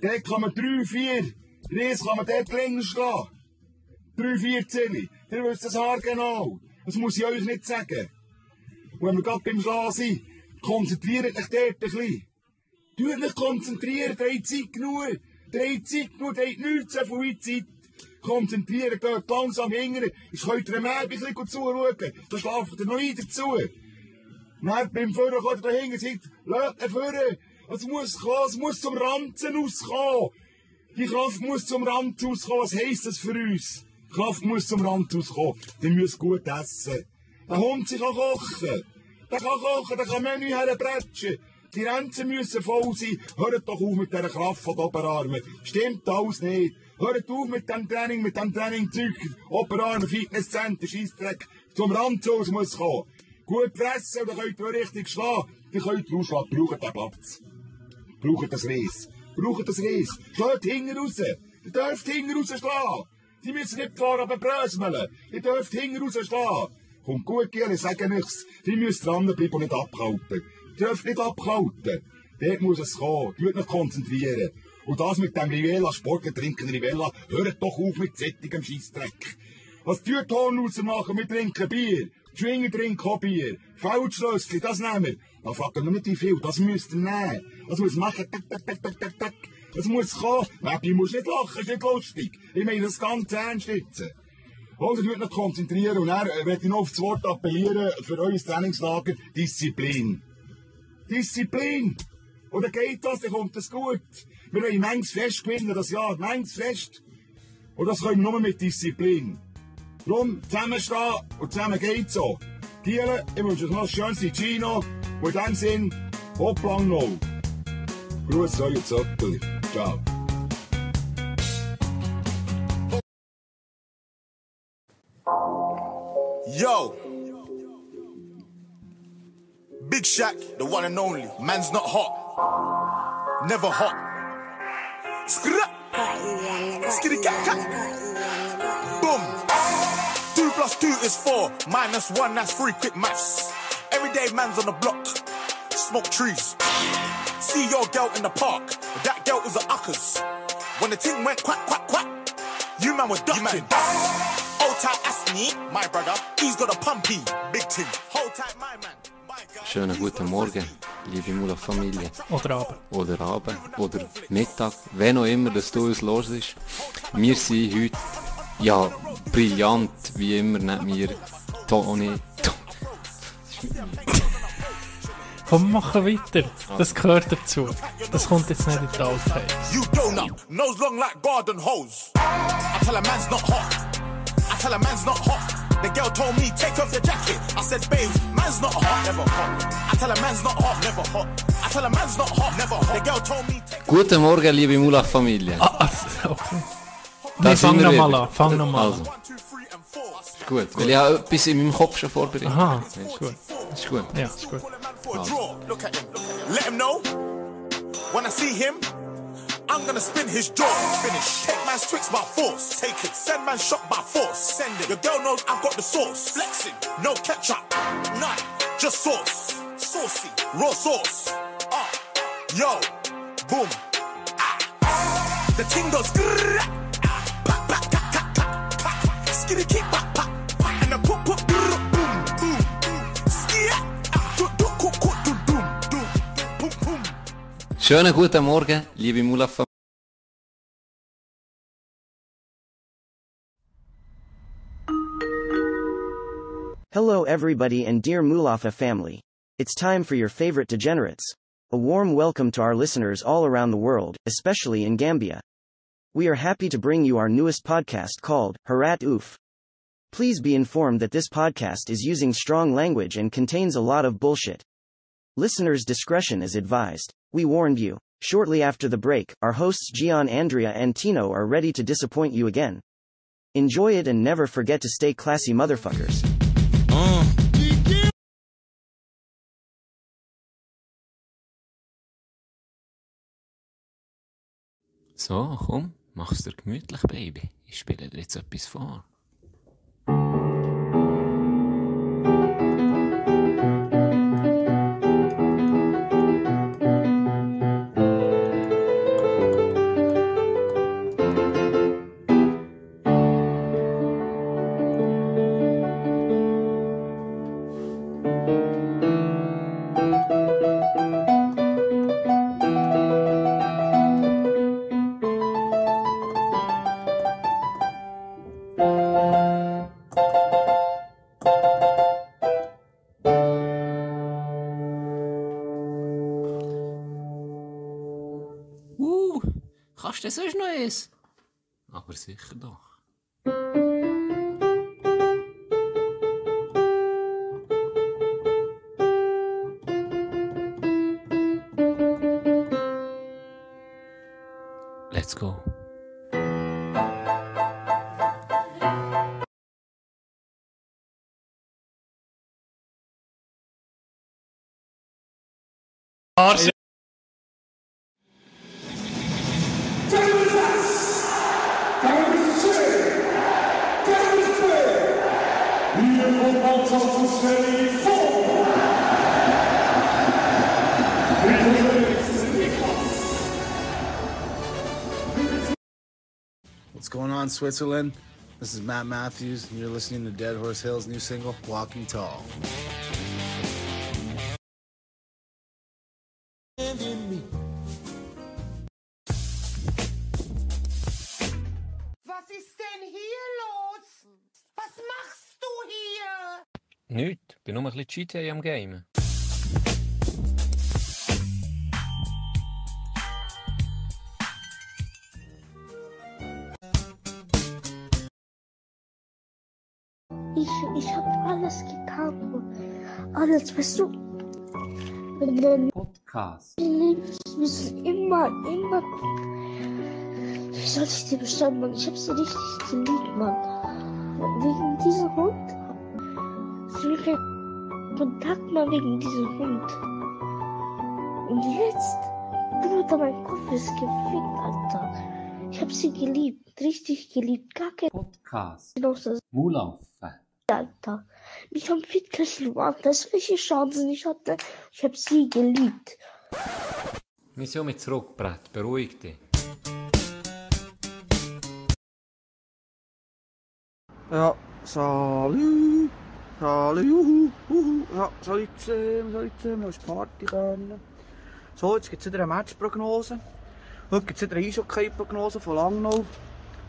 Speaker 57: Dort kann man 3, 4, Reis kann man dort länger schlagen. 3, 4 Zilli. Ihr wisst das auch genau. Das muss ich euch nicht sagen. Und wenn wir gerade beim Schlagen sind, konzentriert euch dort ein bisschen. Tut euch konzentrieren, ihr habt Zeit genug. Ihr habt Zeit genug, ihr habt nichts so Zeit. Konzentrieren, geht langsam hingern. Ich könnt ihr mehr ein bisschen zuschauen. Da schlaft ihr noch ein dazu. Dann beim Führer kommt er dahinter und sagt, lasst ihn führen. Es muss kommen, es muss zum Ranzen auskommen. Die Kraft muss zum Ranzen auskommen. Was heisst das für uns? Die Kraft muss zum Ranzen auskommen. Die müssen gut essen. Der Hund sich kann kochen. Der kann kochen, der kann Menü herbretschen. Die Grenzen müssen voll sein. Hört doch auf mit dieser Kraft von den Oberarmen. Stimmt alles nicht. Hört auf mit dem Training, mit dem Training-Zeug. Oberarme, Fitnesscenter, Scheissdreck. Zum Ranzen aus muss kommen. Gut fressen, dann könnt ihr richtig schlagen. Dann könnt ihr ausschlagen. Braucht den Platz. Braucht das Reis. Braucht das Reis. Schlägt hinten raus. Ihr dürft hinten raus schlagen. Die müssen nicht fahren, aber bröseln. Ihr dürft hinten raus schlagen. Kommt gut, Giel, ich sage nichts. Die müsst dranbleiben und nicht abhalten. Ihr dürft nicht abhalten. Dort muss es kommen. Tut euch konzentrieren. Und das mit dem Rivella, Sportler trinken Rivella, hört doch auf mit sättigem Scheissdreck. Was tut Hornhauser machen? Wir trinken Bier. Die Schwinger trinken auch Bier. Feldschlössli, das nehmen wir. Da fragt noch nicht wie viel. Das müsst ihr nehmen. Das muss machen. Tak, tak, tak, tak, tak, tak. Das muss kommen. Nein, muss nicht lachen, ist nicht lustig. Ich meine das ganz ernst jetzt. Also, tut euch konzentrieren und dann äh, werde ich noch auf das Wort appellieren für euer Trainingslager. Disziplin. Disziplin. Und dann geht das, dann kommt das gut. Wir wollen manches Fest gewinnen, das Jahr. Manches Fest. Und das können wir nur mit Disziplin. Darum zusammenstehen und zusammen geht's so. Giele, ich wünsche euch noch ein schönes Gino. Und in dem Sinn, hopplang noch. Gruß euer Zöpfel. Ciao.
Speaker 58: Yo. Big Shaq, the one and only. Man's not hot. Never hot. Skra. Skitty cat cat. Boom. Two plus two is four. Minus one, that's three. Quick maths. Everyday man's on the block. Smoke trees. See your girl in the park. That girl was a uckers. When the thing went quack, quack, quack. You man were ducking. Hold tight, ask me, my brother. He's got a pumpy, big thing. Hold tight, my man.
Speaker 1: Schönen guten Morgen, liebe Mula-Familie.
Speaker 10: Oder Abend.
Speaker 1: Oder Abend. Oder Mittag. Wenn auch immer, dass du uns los ist. Wir sind heute, ja, brillant, wie immer, neben mir Toni.
Speaker 10: Komm, wir machen weiter. Das gehört dazu. Das kommt jetzt nicht in die Outtakes.
Speaker 58: You donut, nose long like garden hose. I tell a man's not hot. I tell a man's not hot. The girl told me, take off your jacket. I said, babe, man's not hot, never hot. I tell a man's not hot, never hot. I tell a man's not hot, never hot. The girl told me, take
Speaker 1: Guten Morgen, liebe Mula-Familie.
Speaker 10: Ah, okay.
Speaker 1: Da
Speaker 10: Nee, fang
Speaker 1: wir
Speaker 10: noch mal
Speaker 1: wieder.
Speaker 10: an, fang noch mal
Speaker 1: also. Ist gut, weil ich habe etwas in meinem Kopf schon vorbereitet.
Speaker 10: Aha,
Speaker 1: ist
Speaker 10: gut.
Speaker 1: Ist gut.
Speaker 10: Ja, ist gut.
Speaker 58: for a draw. Look at him. Let him know when I see him, I'm gonna spin his jaw. Finish. Take man's tricks by force. Take it. Send man shot by force. Send it. Your girl knows I've got the sauce. Flexing. No ketchup. None. Just sauce. Saucy. Raw sauce. Ah. Yo. Boom. Ah. The ting goes. grrrr,
Speaker 1: Schönen guten Morgen, liebe Mulaf.
Speaker 59: Hello everybody and dear Mulafa family. It's time for your favorite degenerates. A warm welcome to our listeners all around the world, especially in Gambia. We are happy to bring you our newest podcast called Harat Oof. Please be informed that this podcast is using strong language and contains a lot of bullshit. Listeners' discretion is advised. We warned you. Shortly after the break, our hosts Gian, Andrea, and Tino are ready to disappoint you again. Enjoy it and never forget to stay classy, motherfuckers.
Speaker 1: So, komm, mach's dir gemütlich, Baby. Ich spiele dir jetzt etwas vor. Du sonst noch eins? Aber
Speaker 60: Switzerland? This is Matt Matthews, and you're listening to Dead Horse Hill's new single, Walking Tall.
Speaker 61: Was ist denn hier los? Was machst du hier?
Speaker 1: Nicht, bin nur ein bisschen GTA am Gamen.
Speaker 62: Alles, weißt du.
Speaker 1: Podcast.
Speaker 62: Liebes müssen immer, immer. Wie soll ich dir beschreiben, Mann? Ich hab sie richtig geliebt, Mann. Wegen diesem Hund. Keinen Kontakt mehr wegen diesem Hund. Und jetzt, Bruder, mein Kopf ist gefickt, Alter. Ich hab sie geliebt, richtig geliebt. Gar kein
Speaker 1: Podcast. Mulaf.
Speaker 62: Alter. Mich haben Fitkirchen umarmt, das welche Chancen ich hatte. Ich hab sie geliebt.
Speaker 1: Wir sind mit zurück, Brett. Beruhig dich.
Speaker 60: Ja, salut, salut, juhu, juhu. Ja, salut zusammen, salut zusammen, als Party können. So, jetzt gibt es wieder eine Matchprognose. Heute gibt es wieder eine Eishockey-Prognose von Langnau.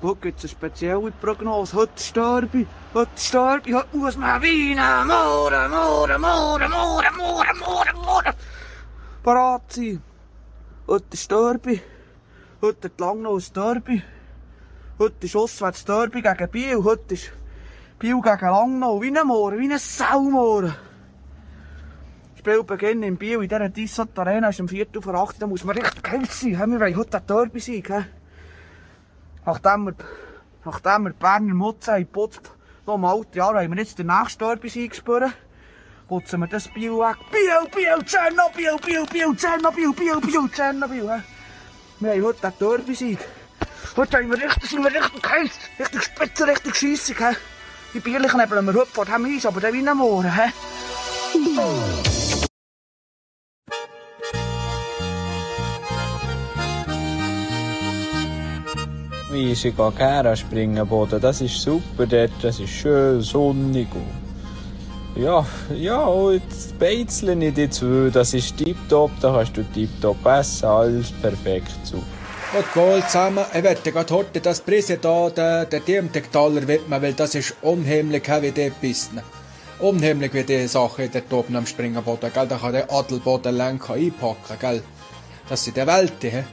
Speaker 60: Heute gibt es eine spezielle Prognose. Heute sterbe ich, heute sterbe ich, heute muss man weinen. Morgen, morgen, morgen, morgen, morgen, morgen, morgen. Parat sein. Heute sterbe ich. Heute hat Langnau ein Derby. Heute ist auswärts Derby gegen Biel. Heute ist Biel gegen Langnau. Wie ein Moor, wie ein Saumoor. Spielbeginn in Biel in dieser Tissot Arena ist am 4. vor 8. Da muss man richtig geil sein. Wir wollen heute ein Derby sein. Gell? Nachdem wir, nachdem wir die Berner Mutze in Putz noch im alten Jahr wollen wir jetzt den nächsten sein spüren. Putzen wir das Biel weg. Biel, Biel, Tschernobyl, Biel, Biel, Tschernobyl, Biel, Biel, Tschernobyl. Wir haben heute den Derby-Sieg. Heute wir richtig, sind wir richtig heiß. Richtig spitze, richtig scheissig? Die Bierchen nebeln wir heute vor dem Eis, aber dann wie am Morgen, hä?
Speaker 63: Wie ist ich Gera springen das ist super dort, das ist schön sonnig ja, ja, und das Beizlen in die zwei, das ist tiptop, da kannst du tiptop essen, alles perfekt super.
Speaker 64: Und Goal zusammen, ich werde gerade heute das Preis da, den, den Diemtegtaler widmen, weil das ist unheimlich, wie der Bissen. Unheimlich, wie die Sache dort oben am Springerboden, gell? Da kann der Adelbodenlenker einpacken, gell? Das sind die Welt, hä?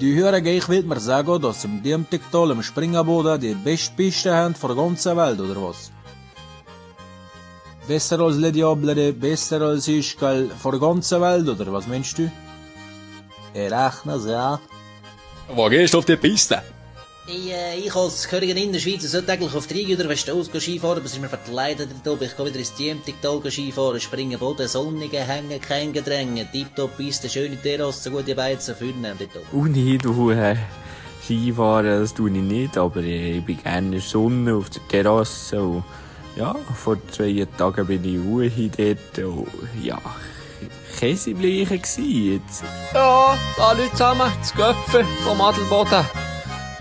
Speaker 29: Die Hörer will mir sagen, dass im Diemtigtal im Springerboden die beste Piste haben von der ganzen Welt, oder was? Besser als Le Diable, besser als ich, gell, der ganzen Welt, oder was meinst du? Ich rechne ja.
Speaker 65: Wo gehst du auf die Piste?
Speaker 66: Ich, äh, ich als Königin in der Schweiz sollte eigentlich auf die Rhein oder Westaus Skifahren, aber es ist mir verkleidet da oben. Ich gehe wieder ins Diemtigtal Skifahren, springen Boden, sonnige Hänge, kein Gedränge, tiptop Piste, schöne Terrasse, gute Beizen, Fühlen dort oben.
Speaker 67: Uni, du, äh, Skifahren, das tue ich nicht, aber äh, ich bin gerne in der Sonne auf der Terrasse und, ja, vor zwei Tagen bin ich Ruhe dort und, ja, Käsebleichen gsi jetzt.
Speaker 1: Ja, Leute zusammen, das Göpfe vom Adelboden.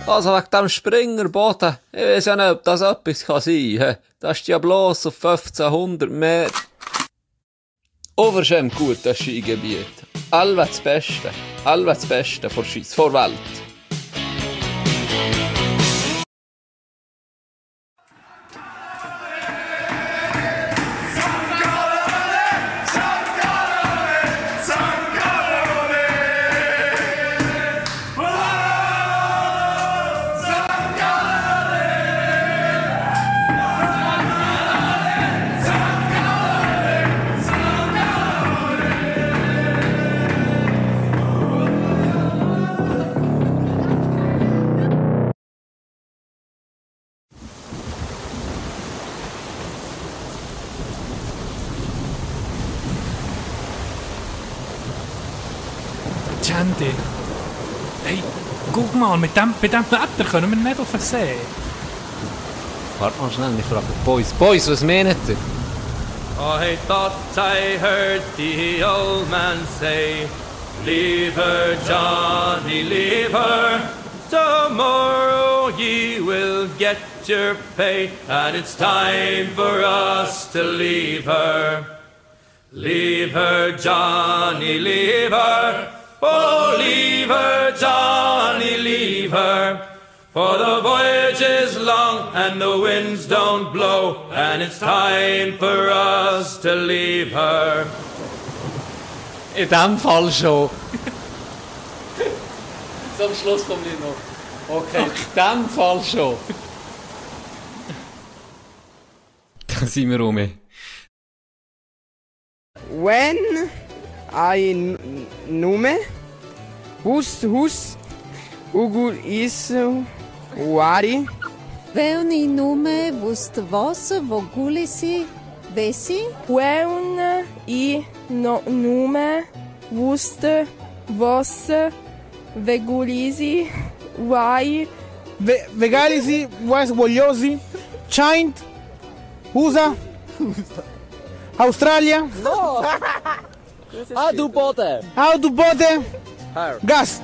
Speaker 1: Also wegen dem Springerboden, ich weiß ja nicht, ob das etwas kann sein kann. Das ist ja bloß auf 1500 Meter. Overschämt gut, das Skigebiet. Alle das Beste. Alle das Beste vor Schweiz, vor Welt.
Speaker 10: Hey, guck mal, mit dem, mit dem Wetter können wir nicht auf den See.
Speaker 1: Warte mal schnell, ich frage Boys. Boys, was meint ihr?
Speaker 68: I thought I heard the old man say, Leave her, Johnny, leave her. Tomorrow ye will get your pay, and it's time for us to leave her. Leave her, Johnny, leave her. Oh, leave her, Johnny, leave her. For the voyage is long and the winds don't blow, and it's time for us to leave her.
Speaker 1: In dem Fall schon. Zum Schluss vom Lied noch. Okay, in dem Fall schon. Da sind wir rum.
Speaker 69: When I n- nume hus hus ugu is wari
Speaker 70: Wenn ich nur wusste was, wo gulisi, wesi?
Speaker 69: When I no nume wusste was vegulisi wai
Speaker 60: Ve- Vegalisi, was vogliosi, Chint, USA, Australia.
Speaker 69: No.
Speaker 60: Ah, du Boden. Ah, du Boden. Gas.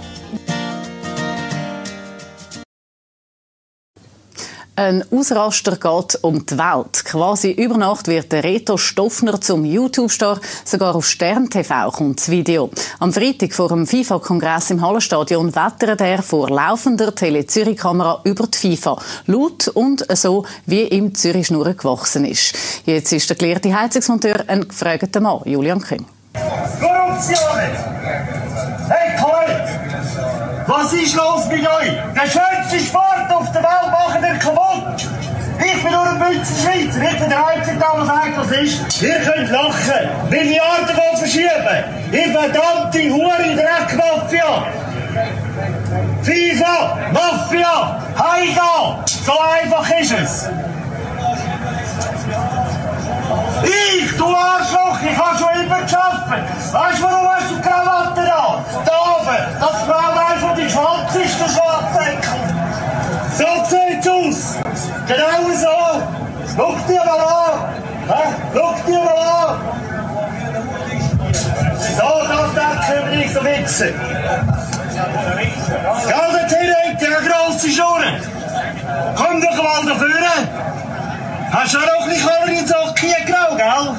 Speaker 71: Ein Ausraster geht um die Welt. Quasi über Nacht wird der Reto Stoffner zum YouTube-Star. Sogar auf Stern TV kommt das Video. Am Freitag vor dem FIFA-Kongress im Hallenstadion wettert er vor laufender Tele-Zürich-Kamera über die FIFA. Laut und so, wie ihm Zürich Schnurren gewachsen ist. Jetzt ist der gelehrte Heizungsmonteur ein gefragter Mann, Julian Küng.
Speaker 72: Korruption! Hey Kollege! Was ist los mit euch? Der schönste Sport auf der Welt machen ihr kaputt! Ich bin nur ein Münzenschweizer, ich bin der Einzige, der sagt, was ist. Ihr könnt lachen, Milliarden wollen verschieben. Ihr verdammte Hure Dreckmafia! FIFA, Mafia, Heiga! So einfach ist es! Ich, du Arschloch, ich habe schon immer geschafft. Weißt du, warum hast du Krawatte da? Da oben, das Fraulein von die Schwanz ist der Schwarzsäckel. So sieht's aus. Genau so. Schau dir mal an. Hä? Schau dir mal an. So, das denken wir nicht so witzen. Ja, der Tine, der grosse Schuhe. Komm doch mal da vorne. Hast du auch noch nicht alle in Socken grau, gell?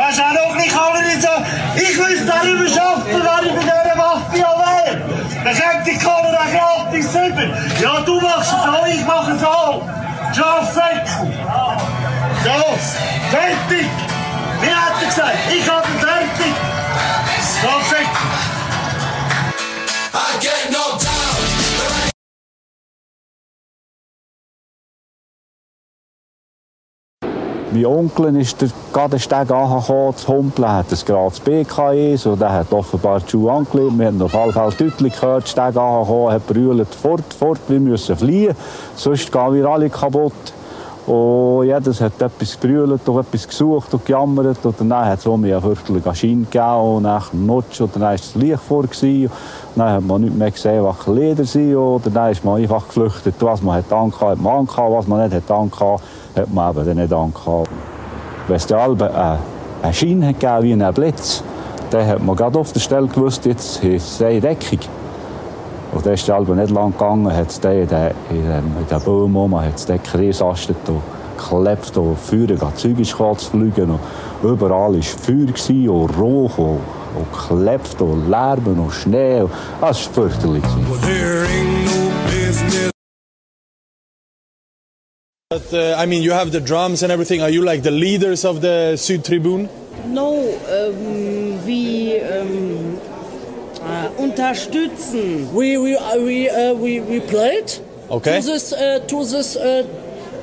Speaker 72: Hast du auch noch nicht alle in Socken? Ich müsste darüber schaffen, wenn ich bei dieser Mafia wäre. Dann kriegt die dann gratis rüber. Ja, du machst es so, ich mache es so. Schafsäckel. So, fertig. Wie hat er gesagt? Ich habe fertig. Schafsäckel.
Speaker 58: I get knocked
Speaker 24: Mein Onkel ist den Steg angekommen, zu humpeln, hat ein grades BKE, so der hat offenbar die Schuhe angelegt. Wir haben auf jeden Fall deutlich gehört, der Steg angekommen, hat brüllt, fort, fort, wir müssen fliehen, sonst gehen wir alle kaputt. Und jedes hat etwas gebrüllt etwas gesucht und gejammert. Und dann hat es um eine fürchterliche Schiene gegeben und dann Nutsch und dann war das Licht vor. Dann hat man nicht mehr gesehen, was Leder sind. Und dann ist man einfach geflüchtet. Was man hat angehabt, hat man angehabt. Was man nicht hat angehabt, hat man eben nicht angehabt. Wenn es dann alle eine, eine Schiene hat gegeben wie ein Blitz, dann hat man gerade auf der Stelle gewusst, jetzt ist es Deckung. Und dann ist es aber nicht lang gegangen, hat es den, in den, in den Baum rum, hat es den kreisastet geklebt und Feuer, gerade Zeug ist zu fliegen. Und überall war Feuer und Rauch und, und geklebt und Lärmen und Schnee. Das war fürchterlich.
Speaker 73: But uh, I mean, you have the drums and everything. Are you like the leaders of the Südtribune?
Speaker 74: No, ähm, wir ähm, äh, unterstützen.
Speaker 73: We we uh, we uh, we we played. Okay.
Speaker 74: To this, uh, to this, uh,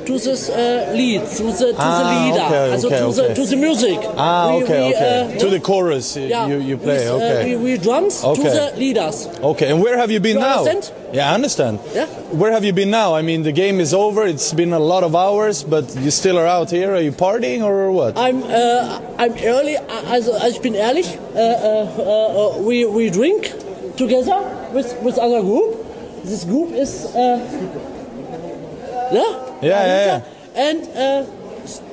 Speaker 74: to this uh, lead, to the, to
Speaker 73: Ah,
Speaker 74: the leader,
Speaker 73: okay,
Speaker 74: also
Speaker 73: okay,
Speaker 74: to,
Speaker 73: okay.
Speaker 74: the, to the music.
Speaker 73: Ah,
Speaker 74: We-
Speaker 73: okay,
Speaker 74: we,
Speaker 73: okay.
Speaker 74: uh,
Speaker 73: to the chorus, uh,
Speaker 74: yeah,
Speaker 73: you you play.
Speaker 74: with, uh,
Speaker 73: okay.
Speaker 74: we, we drums to the leaders.
Speaker 73: Okay, and where have you been
Speaker 74: You
Speaker 73: now?
Speaker 74: understand?
Speaker 73: Yeah, I understand.
Speaker 74: Yeah.
Speaker 73: Where have you been now? I mean, the game is over. It's been a lot of hours, but you still are out here. Are you partying or what?
Speaker 74: I'm, uh, I'm early, also, ich bin ehrlich, uh, uh, uh, we, we drink together with, with other group. This group is, uh, yeah?
Speaker 73: Yeah, yeah, yeah.
Speaker 74: And uh,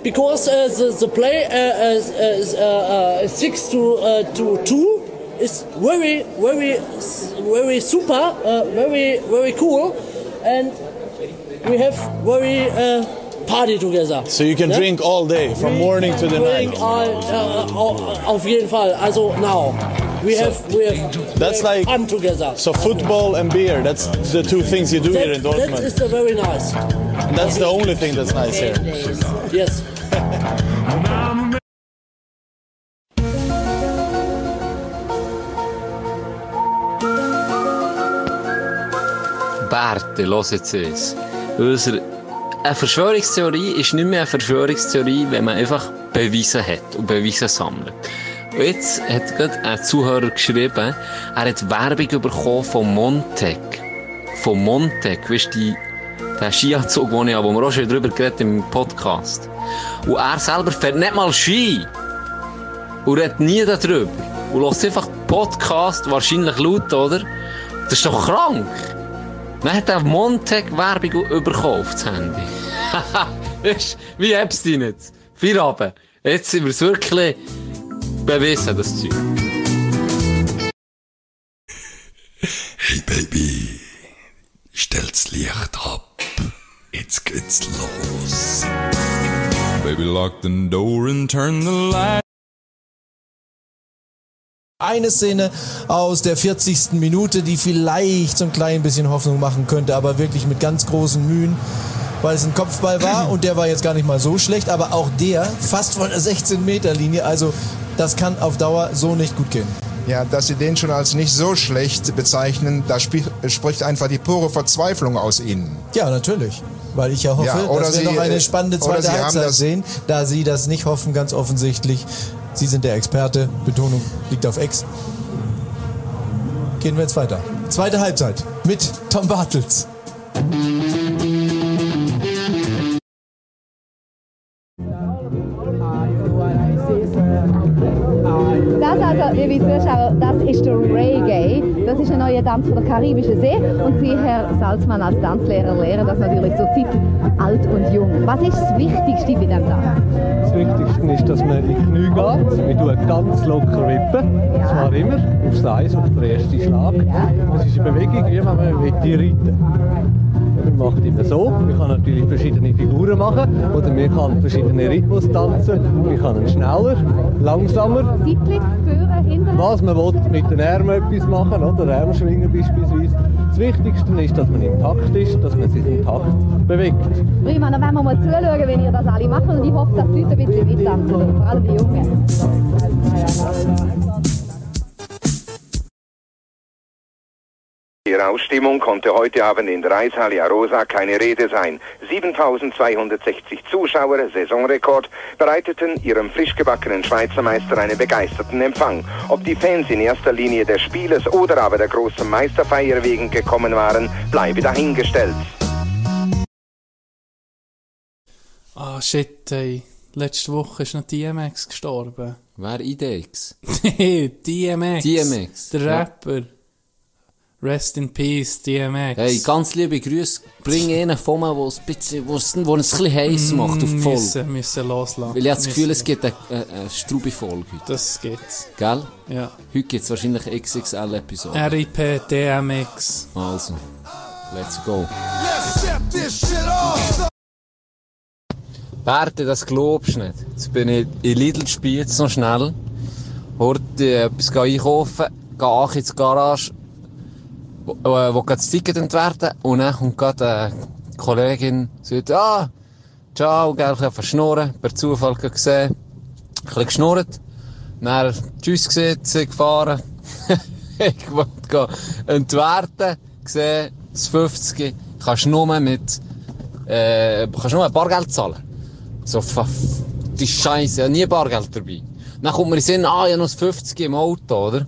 Speaker 74: because uh, the, the play uh, is, uh, uh, six to uh, to two is very very very super, uh, very very cool, and we have very uh, party together.
Speaker 73: So you can
Speaker 74: Yeah?
Speaker 73: drink all day, from morning to the
Speaker 74: Drink
Speaker 73: night.
Speaker 74: all, uh, uh, auf jeden Fall. Also now we
Speaker 73: So-
Speaker 74: have we have
Speaker 73: That's
Speaker 74: we have
Speaker 73: like
Speaker 74: fun together.
Speaker 73: So football and beer. That's the two things you do here in
Speaker 74: that, that
Speaker 73: Dortmund.
Speaker 74: is uh, very nice.
Speaker 73: And that's the only thing that's nice here.
Speaker 74: Yes.
Speaker 1: Bärte, los jetzt es. Eine Verschwörungstheorie ist nicht mehr eine Verschwörungstheorie, wenn man einfach Beweise hat und Beweise sammelt. Und jetzt hat gerade ein Zuhörer geschrieben, er hat Werbung bekommen von Montec. Von Montec, weißt du, der Skianzug, den ich habe, wo wir auch schon drüber geredet im Podcast. Und er selber fährt nicht mal Ski. Und redet nie darüber. Und lässt einfach Podcast, wahrscheinlich laut, oder? Das ist doch krank. Dann hat er Montag Werbung auf das Handy. Du, wie Epstein jetzt? Feierabend. Jetzt sind wir es wirklich bewiesen, das Zeug.
Speaker 58: Hey Baby, stell's Licht ab. Jetzt geht's los. Baby, lock the door and turn the light.
Speaker 29: Eine Szene aus der 40. Minute, die vielleicht so ein klein bisschen Hoffnung machen könnte, aber wirklich mit ganz großen Mühen, weil es ein Kopfball war und der war jetzt gar nicht mal so schlecht, aber auch der fast von der 16-Meter-Linie. Also das kann auf Dauer so nicht gut gehen.
Speaker 75: Ja, dass Sie den schon als nicht so schlecht bezeichnen, da spri- spricht einfach die pure Verzweiflung aus Ihnen.
Speaker 29: Ja, natürlich. Weil ich ja hoffe,
Speaker 75: Ja,
Speaker 29: dass wir
Speaker 75: Sie,
Speaker 29: noch eine
Speaker 75: äh,
Speaker 29: spannende zweite Halbzeit sehen, da Sie das nicht hoffen, ganz offensichtlich. Sie sind der Experte, Betonung liegt auf Ex. Gehen wir jetzt weiter. Zweite Halbzeit mit Tom Bartels.
Speaker 76: Also, liebe Zuschauer, das ist der Reggae. Das ist ein neuer Tanz von der Karibischen See. Und Sie, Herr Salzmann, als Tanzlehrer, lehren das natürlich zur Zeit alt und jung. Was ist das Wichtigste bei diesem Tanz?
Speaker 77: Das Wichtigste ist, dass man in die Knie geht. Wir tun ganz locker wippen. Und zwar immer aufs Eis, auf den ersten Schlag. Das ist eine Bewegung, wie wenn man reiten Man macht immer so. Man kann natürlich verschiedene Figuren machen. Oder man kann verschiedene Rhythmus tanzen. Man kann ihn schneller, langsamer.
Speaker 76: Seitlich, führen, hinten.
Speaker 77: Was man will, mit den Armen etwas machen, oder Armschwingen beispielsweise. Das Wichtigste ist, dass man im Takt ist, dass man sich im Takt bewegt.
Speaker 76: Prima, dann werden wir mal zuschauen, wenn ihr das alle macht. Und ich hoffe, dass die Leute ein bisschen mittanzen, vor allem die Jungen.
Speaker 78: Ihrer Ausstimmung konnte heute Abend in der Eishalle Arosa keine Rede sein. 7260 Zuschauer, Saisonrekord, bereiteten ihrem frisch gebackenen Schweizer Meister einen begeisterten Empfang. Ob die Fans in erster Linie des Spieles oder aber der großen Meisterfeier wegen gekommen waren, bleibe dahingestellt.
Speaker 10: Ah, shit, ey. Letzte Woche ist noch DMX gestorben.
Speaker 1: Wer IDX?
Speaker 10: Nee, DMX.
Speaker 1: DMX,
Speaker 10: Der
Speaker 1: ja.
Speaker 10: Rest in Peace, DMX.
Speaker 1: Hey, ganz liebe Grüße. Bring einen von mir, wo es ein bisschen, wo es, wo es ein bisschen heiß macht auf die Folge.
Speaker 10: Müssen, müssen loslassen.
Speaker 1: Weil ich habe das Gefühl, es gibt eine, eine, eine Strubi-Folge heute.
Speaker 10: Das gibt's.
Speaker 1: Gell?
Speaker 10: Ja.
Speaker 1: Heute gibt es wahrscheinlich XXL-Episode.
Speaker 10: RIP DMX.
Speaker 1: Also, let's go. Bärte, das glaubst du nicht. Jetzt bin ich in Lidl spiel jetzt noch schnell. Heute etwas einkaufen, gehe in die Garage, äh, geht das Ticket entwerten. Und dann kommt gerade eine Kollegin sagt, ah, ciao, gell, ich habe verschnurren, per Zufall gesehen, ein bisschen geschnurrt, dann tschüss gesehen, sind gefahren, ich wollte entwerten, gesehen, das 50, kannst nur mit, äh, kannst nur Bargeld zahlen. So, die Scheiße, ich habe nie Bargeld dabei. Dann kommt mir in den Sinn, ah, ich habe noch das 50 im Auto, oder?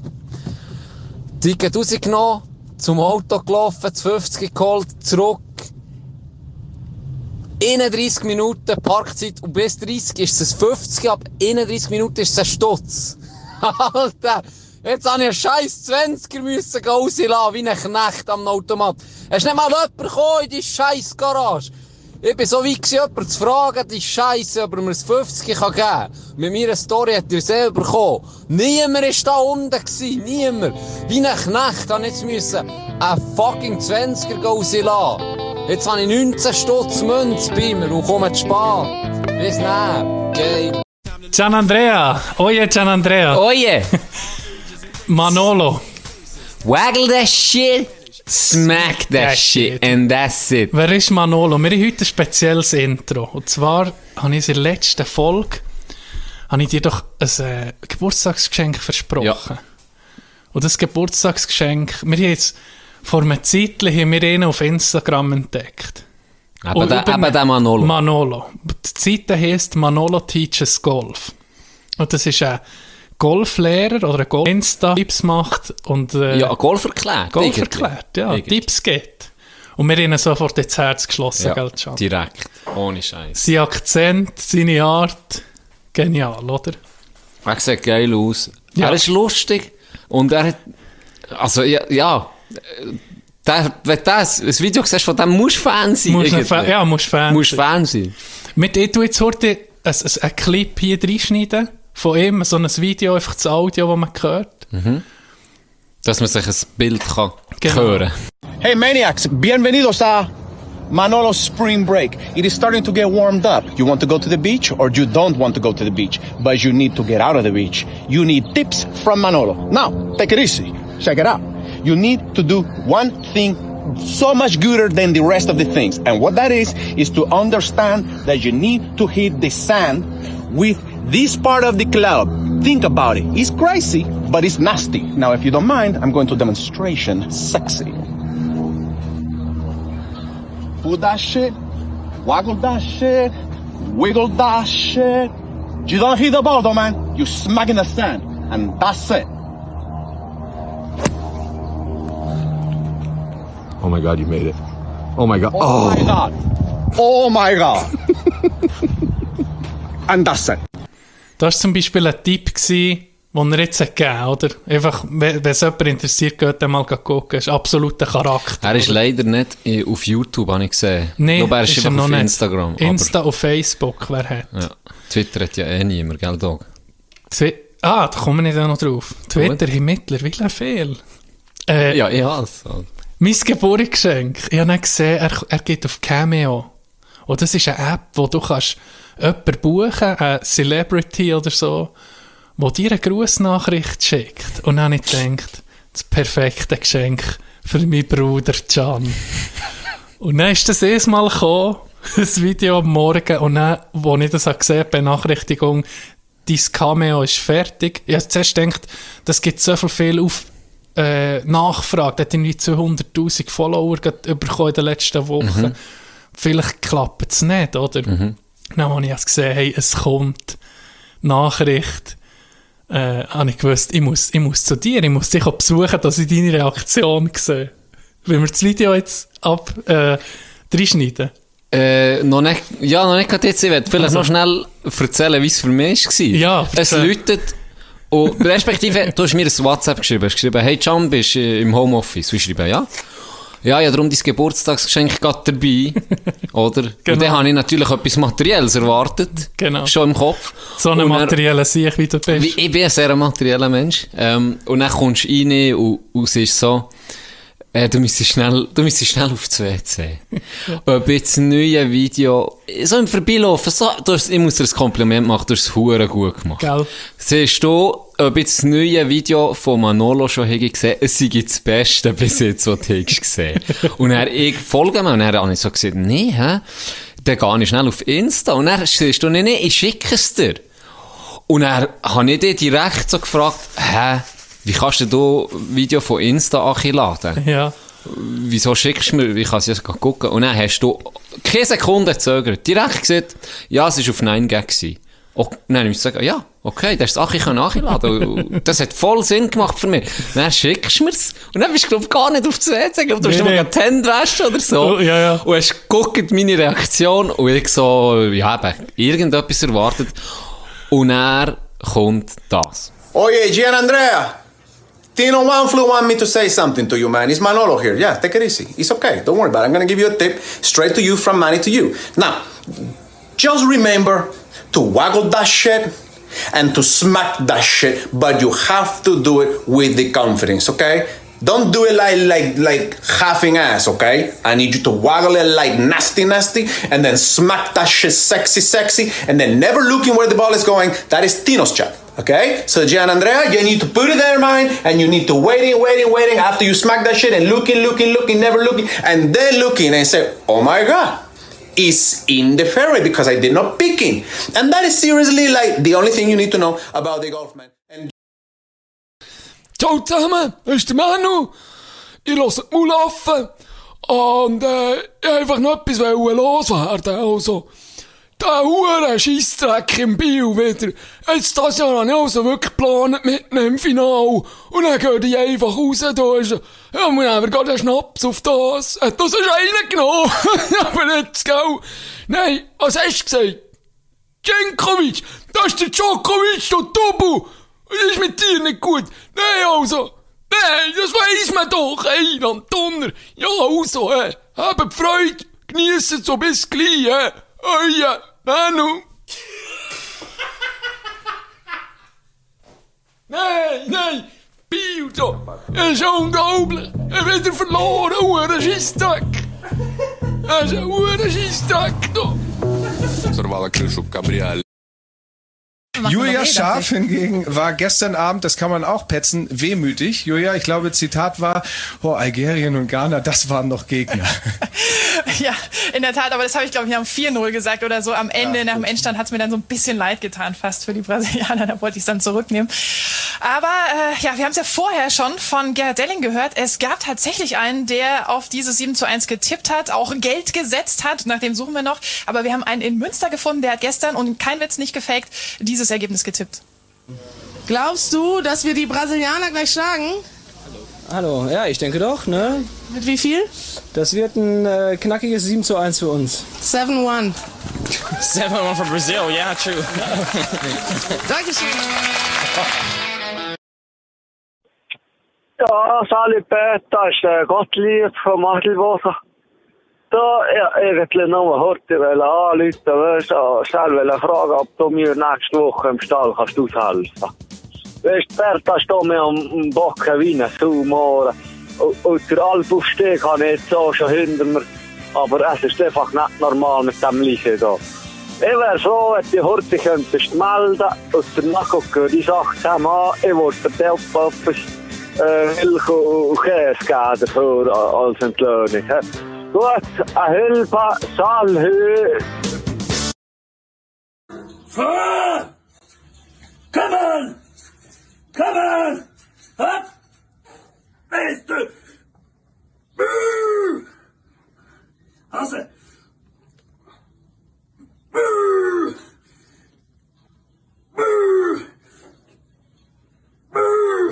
Speaker 1: Ticket rausgenommen, zum Auto gelaufen, das 50 geholt, zurück. 31 Minuten Parkzeit und bis 30 ist es ein 50, ab 31 Minuten ist es ein Stutz. Alter, jetzt habe ich einen scheiß 20er müssen rauslassen, wie ein Knecht am Automat. Hast nicht mal jemand gekommen in die scheiß Garage? Ich bin so weit gewesen, jemanden zu fragen, die Scheiße, ob er mir das 50 kann geben kann. Mit meiner Story hat er selber bekommen. Niemand war da unten, gewesen, niemand. Wie ein Knecht habe ich jetzt müssen einen fucking 20er rauslassen. Jetzt habe ich 19 Stutz Münz bei mir und komme zu spät. Bis dann. Geil.
Speaker 10: Gian Andrea. Oje, Gian Andrea.
Speaker 1: Oje.
Speaker 10: Manolo.
Speaker 1: Waggle that shit. Smack that, shit. And that's it.
Speaker 10: Wer ist Manolo? Wir haben heute ein spezielles Intro. Und zwar habe ich in der letzten Folge habe ich dir doch ein äh, Geburtstagsgeschenk versprochen. Und das Geburtstagsgeschenk, wir haben jetzt vor einer Zeit haben wir ihn auf Instagram entdeckt. Und
Speaker 1: der- eben der Manolo.
Speaker 10: Manolo. Die Seite heisst Manolo Teaches Golf. Und das ist ein Golflehrer oder ein Golf Insta-Tipps macht und äh,
Speaker 1: Ja, Golf erklärt.
Speaker 10: Golf
Speaker 1: irgendwie.
Speaker 10: erklärt, ja,
Speaker 1: Irgendwie.
Speaker 10: Tipps gibt. Und wir haben ihn sofort ins Herz geschlossen,
Speaker 1: Ja,
Speaker 10: gell, Can?
Speaker 1: direkt. Ohne Scheiß.
Speaker 10: Sein Akzent, seine Art, genial, oder?
Speaker 1: Er sieht geil aus.
Speaker 10: Ja.
Speaker 1: Er ist lustig. Und er hat, also, ja, ja. Der, wenn du das, das Video siehst, von dem musst du Fan sein.
Speaker 10: Musst. Fan- ja, musst Fan
Speaker 1: Musst
Speaker 10: sein.
Speaker 1: Fan sein.
Speaker 10: Mit ich tu jetzt heute ein, ein, ein Clip hier reinschneiden von ihm, so ein Video, einfach das Audio, das man hört.
Speaker 1: Mhm. Dass man sich ein Bild kann
Speaker 10: Genau.
Speaker 1: hören
Speaker 79: Hey Maniacs, bienvenidos a Manolo's Spring Break. It is starting to get warmed up. You want to go to the beach or you don't want to go to the beach, but you need to get out of the beach. You need tips from Manolo. Now, take it easy. Check it out. You need to do one thing so much gooder than the rest of the things. And what that is, is to understand that you need to hit the sand with this part of the club. Think about it. It's crazy, but it's nasty. Now, if you don't mind, I'm going to demonstration sexy. Pull that shit, waggle that shit, wiggle that shit. You don't hit the ball though, man. You smack in the sand, and that's it.
Speaker 65: Oh my god, you made it. Oh my god.
Speaker 79: Oh, my oh. god. Oh my god. and that's it.
Speaker 10: Das war zum Beispiel ein Tipp, gewesen, den er jetzt hat gegeben oder? Einfach, wenn es jemand interessiert, geht dann mal gucken. ist absoluter Charakter.
Speaker 1: Er ist
Speaker 10: oder?
Speaker 1: leider nicht auf YouTube, habe ich gesehen. Ich glaube, er ist,
Speaker 10: ist er noch
Speaker 1: auf
Speaker 10: nicht.
Speaker 1: Instagram.
Speaker 10: Insta und Facebook, wer hat.
Speaker 1: Ja. Twitter hat ja eh niemand, gell, Dog?
Speaker 10: Twi ah, da kommen wir nicht auch noch drauf. Twitter hat mittlerweile viel. Äh,
Speaker 1: Ja, ich has.
Speaker 10: Mein Geburtsgeschenk. Ich habe dann gesehen, er, er geht auf Cameo. Und das ist eine App, wo du kannst jemanden buchen, eine Celebrity oder so, wo dir eine Grußnachricht schickt. Und dann habe ich gedacht, das perfekte Geschenk für meinen Bruder Can. Und dann ist das erstmal gekommen, das Video am Morgen, und dann, wo ich das gesehen habe, Benachrichtigung, dein Cameo ist fertig. Ich habe zuerst gedacht, das gibt so viel, viel auf äh, Nachfrage. Der hat irgendwie 200'000 Follower bekommen in den letzten Wochen.
Speaker 1: Mhm.
Speaker 10: Vielleicht klappt es nicht, oder?
Speaker 1: Mhm.
Speaker 10: Dann habe ich gesehen, hey, es kommt Nachricht. Äh, habe ich gewusst, ich muss, ich muss zu dir, ich muss dich auch besuchen, dass ich deine Reaktion sehe. Wenn wir das Video jetzt ab äh, reinschneiden.
Speaker 1: Äh, noch nicht, ja, noch nicht gerade jetzt. Ich werde vielleicht
Speaker 10: Also.
Speaker 1: noch schnell erzählen, wie es für mich war.
Speaker 10: Ja,
Speaker 1: Es läutet. Und respektive, du hast mir ein WhatsApp geschrieben. Du hast geschrieben, hey Can, bist du äh, im Homeoffice? Und ich schreibe, ja. Ja, ja, darum dein Geburtstagsgeschenk gerade dabei. Oder? Und dann habe ich natürlich etwas Materielles erwartet.
Speaker 10: Genau.
Speaker 1: Schon im Kopf.
Speaker 10: So einen materiellen Sieg, wie du bist.
Speaker 1: Ich bin ein sehr materieller Mensch. Ähm, und dann kommst du rein und, und es ist so, äh, du müsstest schnell, du müsstest schnell auf das WC. Ob jetzt ein neues Video, so im Vorbeilaufen, so, du hast, ich muss dir ein Kompliment machen, du hast es hure gut gemacht.
Speaker 10: Gell?
Speaker 1: Siehst du, ob jetzt das neue Video von Manolo schon habe gesehen, es sei das Beste bis jetzt, was du gesehen. Und er, ich folge mir, und habe ich so gesagt, nee, hä? Dann gehe ich schnell auf Insta, und dann siehst du, nee, nee, ich schicke es dir. Und dann habe ich dich direkt so gefragt, hä, wie kannst du da Video von Insta laden?
Speaker 10: Ja.
Speaker 1: Wieso schickst du mir, ich kann es jetzt gucken. Und dann hast du keine Sekunde gezögert. Direkt gesagt, ja, es war auf 9gag. gewesen. Oh, dann muss ich sagen, ja, okay, das ist Achi kann nachladen. Und Das hat voll Sinn gemacht für mich. Dann schickst du mir's. Und dann bist du, glaub, gar nicht auf das WC. Ich glaub, du hast
Speaker 10: Nee,
Speaker 1: nur
Speaker 10: nee.
Speaker 1: gerade die Hände waschen oder so.
Speaker 10: Oh, ja, ja.
Speaker 1: Und hast geguckt, meine Reaktion. Und ich so, ja, eben, irgendetwas erwartet. Und dann kommt das.
Speaker 79: Oye, Gian Andrea. Tino Wanflu want me to say something to you, man. It's Manolo here. Yeah, take it easy. It's okay. Don't worry about it. I'm gonna give you a tip straight to you from Manny to you. Now, just remember to waggle that shit and to smack that shit, but you have to do it with the confidence, okay? Don't do it like like like halfing ass, okay? I need you to waggle it like nasty, nasty, and then smack that shit sexy, sexy, and then never looking where the ball is going. That is Tino's job. Okay, so Gian Andrea, you need to put it there, mind, and you need to waiting, waiting, waiting after you smack that shit and looking, looking, looking, never looking, and then looking and say, "Oh my god, it's in the fairway because I did not pick picking," and that is seriously like the only thing you need to know about the golf man. And
Speaker 80: der Manu. Ich höre die Mulaffen. Und äh, ich wollte einfach noch etwas loswerden. Also, der hure Scheissdreck im Bio wieder. Jetzt das Jahr habe ich also wirklich geplant mitnehmen im Final. Und dann geht ich einfach raus. Da ist, ja, wir haben gerade einen Schnaps auf das. Das schon einen genommen? Aber jetzt, gell? Nein, was hast du gesagt? Djenkovic, das ist der Djokovic, der Tobu. Das ist mit dir nicht gut. Nein, also. Nein, das weiss man doch. Ey, Donner. Ja, also, hä. Habt Freude. Geniessen so bis gleich, hä. Euer Manu. Nein, nein. Bilder. Das ist unglaublich. Er hat wieder verloren. Huren Scheissdreck. Das ist ein Huren Scheissdreck, da.
Speaker 81: Сорвала крышу кабриолета.
Speaker 75: Julia Scharf hingegen war gestern Abend, das kann man auch petzen, wehmütig. Julia, ich glaube, Zitat war, oh, Algerien und Ghana, das waren noch Gegner.
Speaker 82: Ja, in der Tat, aber das habe ich, glaube ich, am 4-0 gesagt oder so. Am Ende, nach dem Endstand hat es mir dann so ein bisschen leid getan, fast für die Brasilianer. Da wollte ich es dann zurücknehmen. Aber äh, ja, wir haben es ja vorher schon von Gerhard Delling gehört. Es gab tatsächlich einen, der auf dieses 7 zu 1 getippt hat, auch Geld gesetzt hat. Nach dem suchen wir noch. Aber wir haben einen in Münster gefunden, der hat gestern, und kein Witz nicht gefaked, dieses Ergebnis getippt.
Speaker 83: Glaubst du, dass wir die Brasilianer gleich schlagen?
Speaker 84: Hallo, ja, ich denke doch, ne?
Speaker 83: Mit wie viel?
Speaker 84: Das wird ein äh, knackiges 7 zu 1 für uns.
Speaker 83: 7-1.
Speaker 84: 7-1 for Brazil, yeah, true.
Speaker 83: Dankeschön.
Speaker 85: Ja, salut Peter, ist der Gottlieb vom Adelboden. Irgendwie nur wollen anrufen, weißt du, wollen fragen, ob du mir nächste Woche im Stall kannst aushelfen. Weißt du, Berta steht mir am Backen wie ein Saumohren. Und, der Alpaufstieg habe ich jetzt so schon hinter mir. Aber es ist einfach nicht normal mit dem Liegen da. Ich wäre froh, wenn du heute könntest melden und danach gucken die Sache zusammen an. Ich wollte dir etwas äh, Milch und Käse geben dafür als Entlöhnung. Hä? Gut, eine Hilfe, Salhö.
Speaker 72: Feuer! Come on! Come on! Up! Bist du? Buh! Hasse! Buh! Buh! Buh!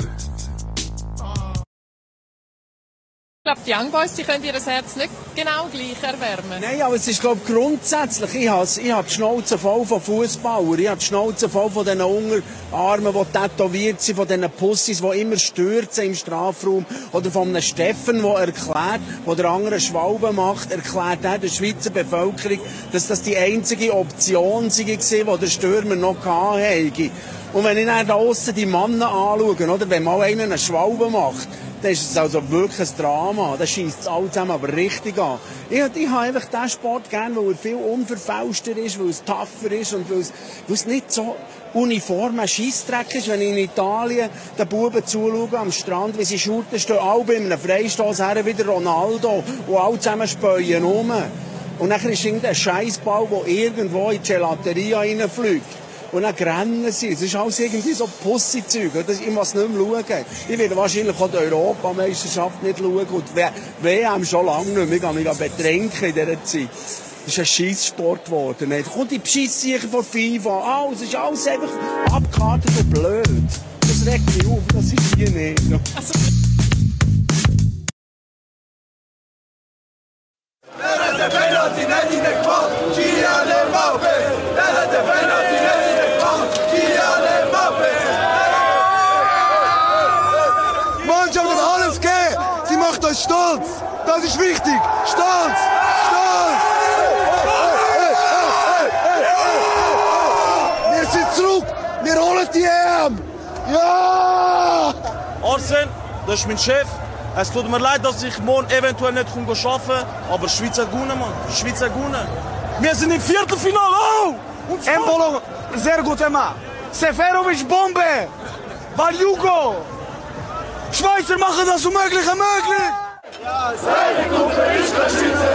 Speaker 82: Ich glaube, die Young Boys, die können ihr Herz nicht genau gleich erwärmen.
Speaker 84: Nein, aber es ist, glaube ich, grundsätzlich. Ich habe, ich habe die Schnauze voll von Fußballern. Ich habe die Schnauze voll von diesen Unterarmen, die tätowiert sind, von diesen Pussys, die immer stürzen im Strafraum. Oder von einem Steffen, der erklärt, der der andere Schwalbe macht, erklärt er der Schweizer Bevölkerung, dass das die einzige Option war, die der Stürmer noch hatte. Und wenn ich dann da aussen die Männer anschaue, oder, wenn mal einer eine Schwalbe macht, dann ist es also wirklich ein Drama. Das schießt es alle zusammen aber richtig an. Ich, ich habe einfach diesen Sport gern, weil er viel unverfälschter ist, weil es tougher ist und weil es, weil es nicht so uniform ein Scheissdreck ist, wenn ich in Italien den Buben zuschaue am Strand, wie sie shooten, stehen alle bei einem Freistoß her, wieder Ronaldo, und alle zusammen späuen um. Und dann ist irgendein Scheissball, der irgendwo in die Gelateria reinfliegt. Und dann rennen sie. Es ist alles irgendwie so Pussy-Zeug. Ich muss nicht mehr schauen. Ich werde wahrscheinlich auch die Europameisterschaft nicht schauen. Und die WM schon lange nicht mehr. Ich kann in dieser Zeit. Das ist ein Scheisssport geworden. Kommt die Bescheisssicher von FIFA. Alles ist alles einfach abgekartet und blöd. Das regt mich auf. Das ist hier nicht.
Speaker 72: Mannschaft macht euch stolz. Das ist wichtig. Stolz. Stolz. Wir sind zurück. Wir holen die EM. Ja!
Speaker 86: Arsen, das ist mein Chef. Es tut mir leid, dass ich morgen eventuell nicht arbeiten kann, aber die Schweiz hat gewonnen, Mann. Die Schweiz hat gewonnen. Wir sind im Viertelfinale. Oh! Und
Speaker 72: Embolo, sehr gut, Emma. Seferovic, Bombe. Baljugo. Schweizer machen das Unmögliche möglich. Ja, seine Gruppe ist der Schütze.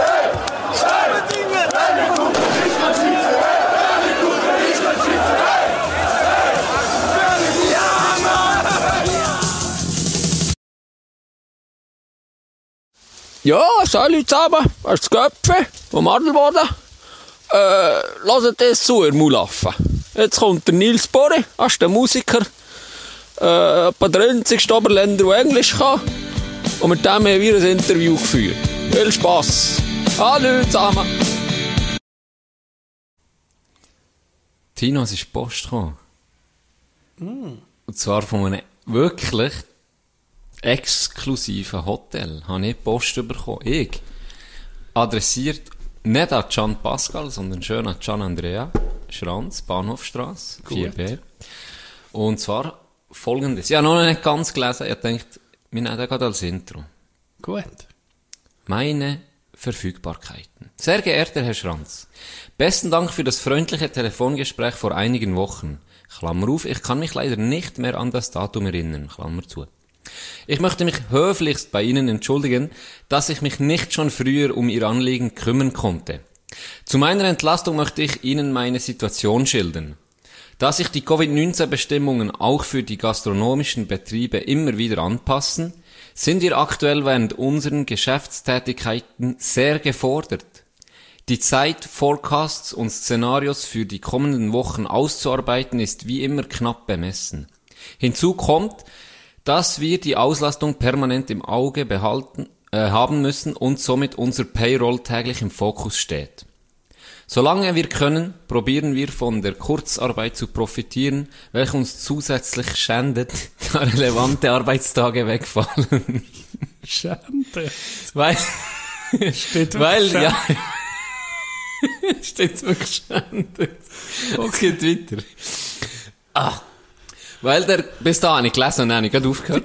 Speaker 72: Seine Gruppe ist der Schütze. Seine Gruppe ist der Schütze. Ja,
Speaker 80: Ja, salut zusammen. Das ist Köpfe vom Adelboden. Äh, lasst das zu, ihr Mulaffen. Jetzt kommt der Nils Borre, das ist der Musiker. Äh, etwa der einzige Oberländer, der Englisch kann. Und mit dem haben wir ein Interview geführt. Viel Spass. Hallo zusammen.
Speaker 1: Tino, es ist Post gekommen.
Speaker 84: Mm.
Speaker 1: Und zwar von einem wirklich exklusiven Hotel habe ich Post bekommen. Ich. Adressiert nicht an Gian Pascal, sondern schön an Gian Andrea Schranz, Bahnhofstrasse,
Speaker 84: Gut.
Speaker 1: 4B. Und zwar folgendes. Habe noch nicht ganz gelesen. Ich dachte, wir nehmen das gerade als Intro.
Speaker 84: Gut.
Speaker 1: Meine Verfügbarkeiten. Sehr geehrter Herr Schranz, besten Dank für das freundliche Telefongespräch vor einigen Wochen. Klammer auf, ich kann mich leider nicht mehr an das Datum erinnern. Klammer zu. Ich möchte mich höflichst bei Ihnen entschuldigen, dass ich mich nicht schon früher um Ihr Anliegen kümmern konnte. Zu meiner Entlastung möchte ich Ihnen meine Situation schildern. Da sich die Covid-19-Bestimmungen auch für die gastronomischen Betriebe immer wieder anpassen, sind wir aktuell während unseren Geschäftstätigkeiten sehr gefordert. Die Zeit, Forecasts und Szenarios für die kommenden Wochen auszuarbeiten, ist wie immer knapp bemessen. Hinzu kommt, dass wir die Auslastung permanent im Auge behalten äh, haben müssen und somit unser Payroll täglich im Fokus steht. Solange wir können, probieren wir von der Kurzarbeit zu profitieren, welche uns zusätzlich schändet, da relevante Arbeitstage wegfallen.
Speaker 87: Schande.
Speaker 1: Weil,
Speaker 87: Steht
Speaker 1: weil,
Speaker 87: wirklich
Speaker 1: ja. Steht wirklich Schande. Es geht weiter. Ah. Weil der, bis da habe ich gelesen und dann habe ich gerade aufgehört.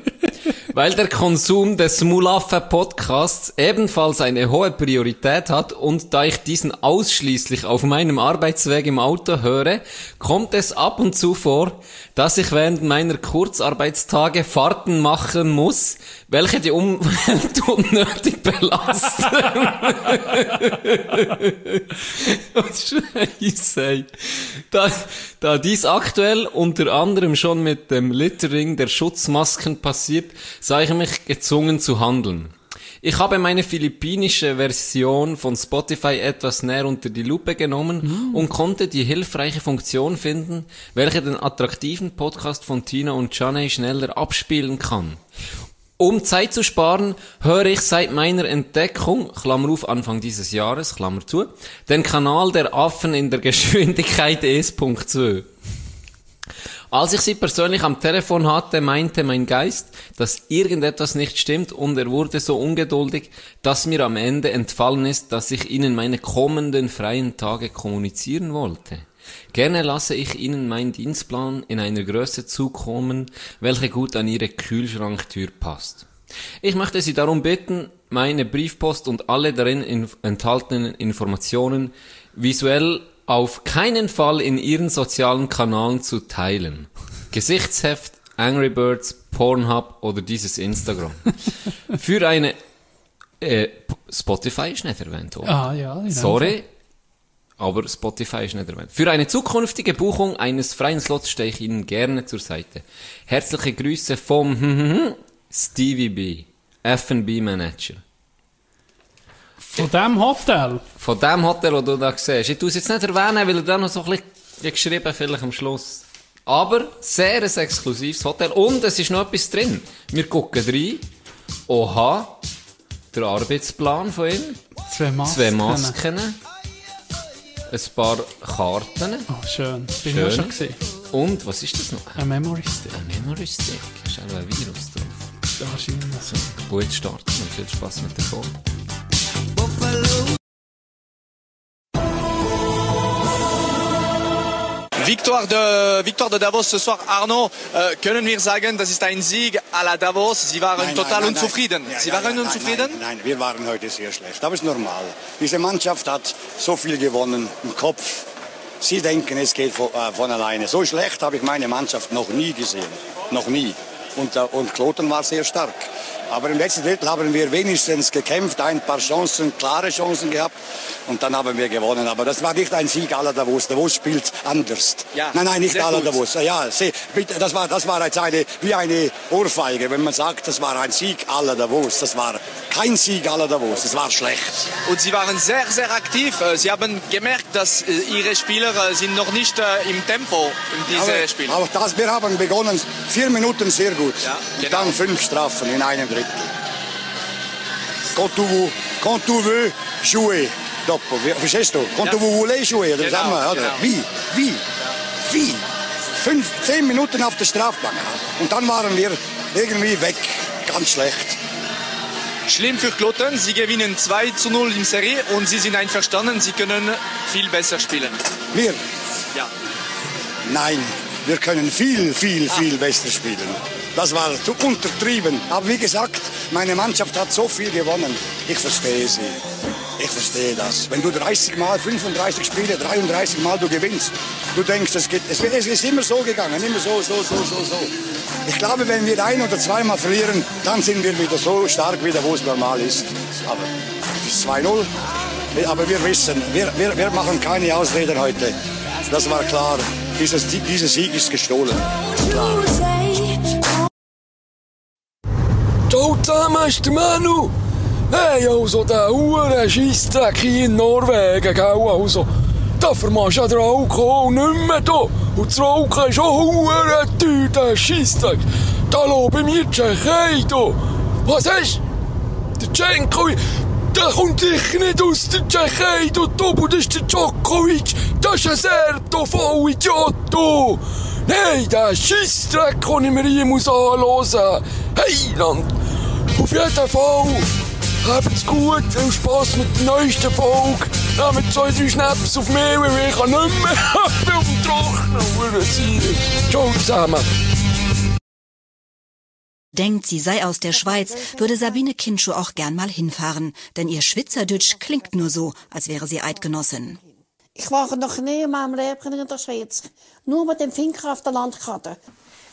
Speaker 1: Weil der Konsum des Mulaffe Podcasts ebenfalls eine hohe Priorität hat und da ich diesen ausschließlich auf meinem Arbeitsweg im Auto höre, kommt es ab und zu vor, dass ich während meiner Kurzarbeitstage Fahrten machen muss, welche die Umwelt unnötig belasten. Was Scheiße. ey. Da, da dies aktuell unter anderem schon mit dem Littering der Schutzmasken passiert, sah ich mich gezwungen zu handeln. Ich habe meine philippinische Version von Spotify etwas näher unter die Lupe genommen und konnte die hilfreiche Funktion finden, welche den attraktiven Podcast von Tina und Janey schneller abspielen kann. Um Zeit zu sparen, höre ich seit meiner Entdeckung, Klammer auf, Anfang dieses Jahres, Klammer zu, den Kanal der Affen in der Geschwindigkeit S.2. Als ich sie persönlich am Telefon hatte, meinte mein Geist, dass irgendetwas nicht stimmt und er wurde so ungeduldig, dass mir am Ende entfallen ist, dass ich ihnen meine kommenden freien Tage kommunizieren wollte. Gerne lasse ich Ihnen meinen Dienstplan in einer Größe zukommen, welche gut an Ihre Kühlschranktür passt. Ich möchte Sie darum bitten, meine Briefpost und alle darin enthaltenen Informationen visuell auf keinen Fall in Ihren sozialen Kanälen zu teilen. Gesichtsheft, Angry Birds, Pornhub oder dieses Instagram. Für eine äh, Spotify ist nicht erwähnt, oder?
Speaker 87: Ah, ja,
Speaker 1: Sorry, aber Spotify ist nicht erwähnt. Für eine zukünftige Buchung eines freien Slots stehe ich Ihnen gerne zur Seite. Herzliche Grüße vom Stevie B, F&B Manager.
Speaker 87: Von dem Hotel?
Speaker 1: Von dem Hotel, das du da siehst. Ich tue es jetzt nicht erwähnen, weil er da noch so ein bisschen geschrieben, vielleicht am Schluss. Aber sehr ein exklusives Hotel. Und es ist noch etwas drin. Wir gucken rein. Oha, der Arbeitsplan von ihm.
Speaker 87: Zwei Masken.
Speaker 1: Zwei Masken. Ein paar Karten.
Speaker 87: Oh, schön. Bin ich auch schon gesehen.
Speaker 1: Und, was ist das noch?
Speaker 87: Ein Memory Stick.
Speaker 1: Ein Memory Stick. Ist auch ein Virus drauf.
Speaker 87: Wahrscheinlich.
Speaker 1: So, gut starten und viel Spaß mit der Folge.
Speaker 88: Victoire de, Victoire de Davos ce soir. Arno, äh, können wir sagen, das ist ein Sieg à la Davos? Sie waren
Speaker 89: Nein,
Speaker 88: total
Speaker 89: nein, nein,
Speaker 88: unzufrieden.
Speaker 89: nein.
Speaker 88: Sie
Speaker 89: Ja, ja,
Speaker 88: waren
Speaker 89: ja,
Speaker 88: unzufrieden?
Speaker 89: Nein, wir waren heute sehr schlecht. Aber ist normal. Diese Mannschaft hat so viel gewonnen im Kopf. Sie denken, es geht von, äh, von alleine. So schlecht habe ich meine Mannschaft noch nie gesehen. Noch nie. Und, äh, und Kloten war sehr stark. Aber im letzten Drittel haben wir wenigstens gekämpft, ein paar Chancen, klare Chancen gehabt. Und dann haben wir gewonnen. Aber das war nicht ein Sieg aller Davos. Davos spielt anders.
Speaker 88: Ja,
Speaker 89: nein, nein, nicht aller. Davos. Ja, sie, bitte, das war, das war jetzt eine, wie eine Ohrfeige, wenn man sagt, das war ein Sieg aller Davos. Das war kein Sieg aller Davos. Das war schlecht.
Speaker 88: Und Sie waren sehr, sehr aktiv. Äh, Sie haben gemerkt, dass äh, Ihre Spieler äh, sind noch nicht im Tempo in diesem Spiel.
Speaker 89: Auch das, wir haben begonnen, vier Minuten sehr gut.
Speaker 88: genau.
Speaker 89: Und dann fünf Strafen in einem Drittel. Quand tu, veux- quand tu veux jouer, dopo, verstehst du? Quand tu voulais jouer, das
Speaker 88: Genau,
Speaker 89: wir, oder?
Speaker 88: genau.
Speaker 89: Wie? Wie? Wie? Fünf, zehn Minuten auf der Strafbank. Und dann waren wir irgendwie weg. Ganz schlecht.
Speaker 88: Schlimm für Kloten. Sie gewinnen 2 zu 0 in Serie und Sie sind einverstanden. Sie können viel besser spielen.
Speaker 89: Wir?
Speaker 88: Ja.
Speaker 89: Nein, wir können viel, viel, viel besser spielen. Das war zu untertrieben. Aber wie gesagt, meine Mannschaft hat so viel gewonnen. Ich verstehe sie. Ich verstehe das. Wenn du 30 Mal, 35 Spiele, 33 Mal du gewinnst, du denkst, es, geht, es, es ist immer so gegangen, immer so, so, so, so, so. Ich glaube, wenn wir ein oder zweimal verlieren, dann sind wir wieder so stark wieder, wo es normal ist. Aber es ist 2-0. Aber wir wissen, wir, wir, wir machen keine Ausreden heute. Das war klar. Dieses, dieser Sieg ist gestohlen. Klar.
Speaker 80: Zusammen, ist der Manu. Hey, also der hure Scheissdreck hier in Norwegen, gell, also. Da vermachst ja den Alkohol nicht mehr da. Und das Rauchen ist auch hure teuer, der Scheissdreck. Da lobe mir die Tschechei, da. Was du? Der Tschenko, der kommt sicher nicht aus der Tschechei, du Tobu, das ist der Djokovic. Das ist ein Serb, du Vollidiot, du.
Speaker 90: Nein, der Scheissdreck, den ich mir hier anhören Heiland! Auf jeden Fall, habt's gut, viel Spass mit der neuesten Folge. Nehmt zwei, drei Schnaps auf mich, weil ich kann nicht mehr. Auf dem Trocknen, sein. Ciao zusammen.
Speaker 79: Denkt, sie sei aus der Schweiz, würde Sabine Kinschow auch gern mal hinfahren, denn ihr Schwitzerdütsch klingt nur so, als wäre sie Eidgenossin.
Speaker 83: Ich war noch nie in meinem Leben in der Schweiz. Nur mit dem Finger auf der Landkarte.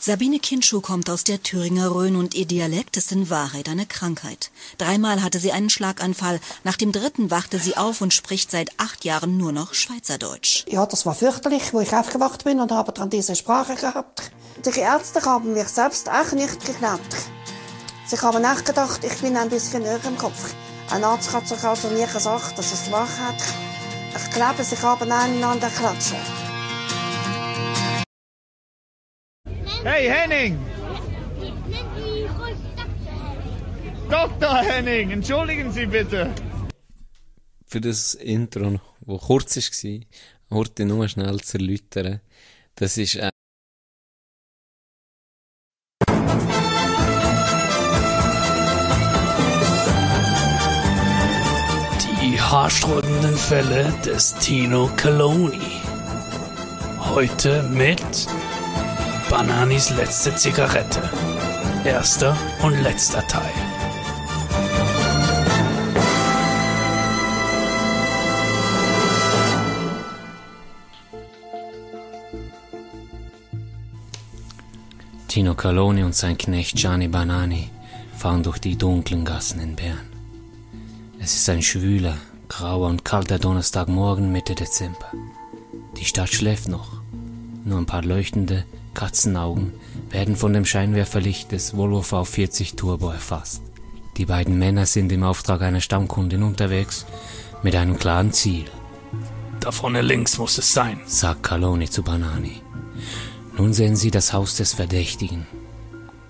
Speaker 79: Sabine Kinschow kommt aus der Thüringer Rhön und ihr Dialekt ist in Wahrheit eine Krankheit. Dreimal hatte sie einen Schlaganfall, nach dem dritten wachte sie auf und spricht seit acht Jahren nur noch Schweizerdeutsch.
Speaker 83: Ja, das war fürchterlich, wo ich aufgewacht bin und habe dann diese Sprache gehabt. Die Ärzte haben mir selbst auch nicht geglaubt. Sie haben auch gedacht, ich bin ein bisschen irre im Kopf. Ein Arzt hat sogar zu mir gesagt, dass es Wahrheit. Ich glaube, sie haben einander klatschen.
Speaker 91: Hey Henning! Dr. Henning, entschuldigen Sie bitte.
Speaker 1: Für das Intro, das kurz war, heute nur schnell zu erläutern. Das ist äh,
Speaker 10: Die haarsträubenden Fälle des Tino Caloni. Heute mit Bananis letzte Zigarette. Erster und letzter Teil.
Speaker 1: Tino Caloni und sein Knecht Gianni Banani fahren durch die dunklen Gassen in Bern. Es ist ein schwüler, grauer und kalter Donnerstagmorgen Mitte Dezember. Die Stadt schläft noch. Nur ein paar leuchtende Katzenaugen werden von dem Scheinwerferlicht des Volvo V40 Turbo erfasst. Die beiden Männer sind im Auftrag einer Stammkundin unterwegs mit einem klaren Ziel.
Speaker 10: Da vorne links muss es sein,
Speaker 1: sagt Caloni zu Banani. Nun sehen sie das Haus des Verdächtigen.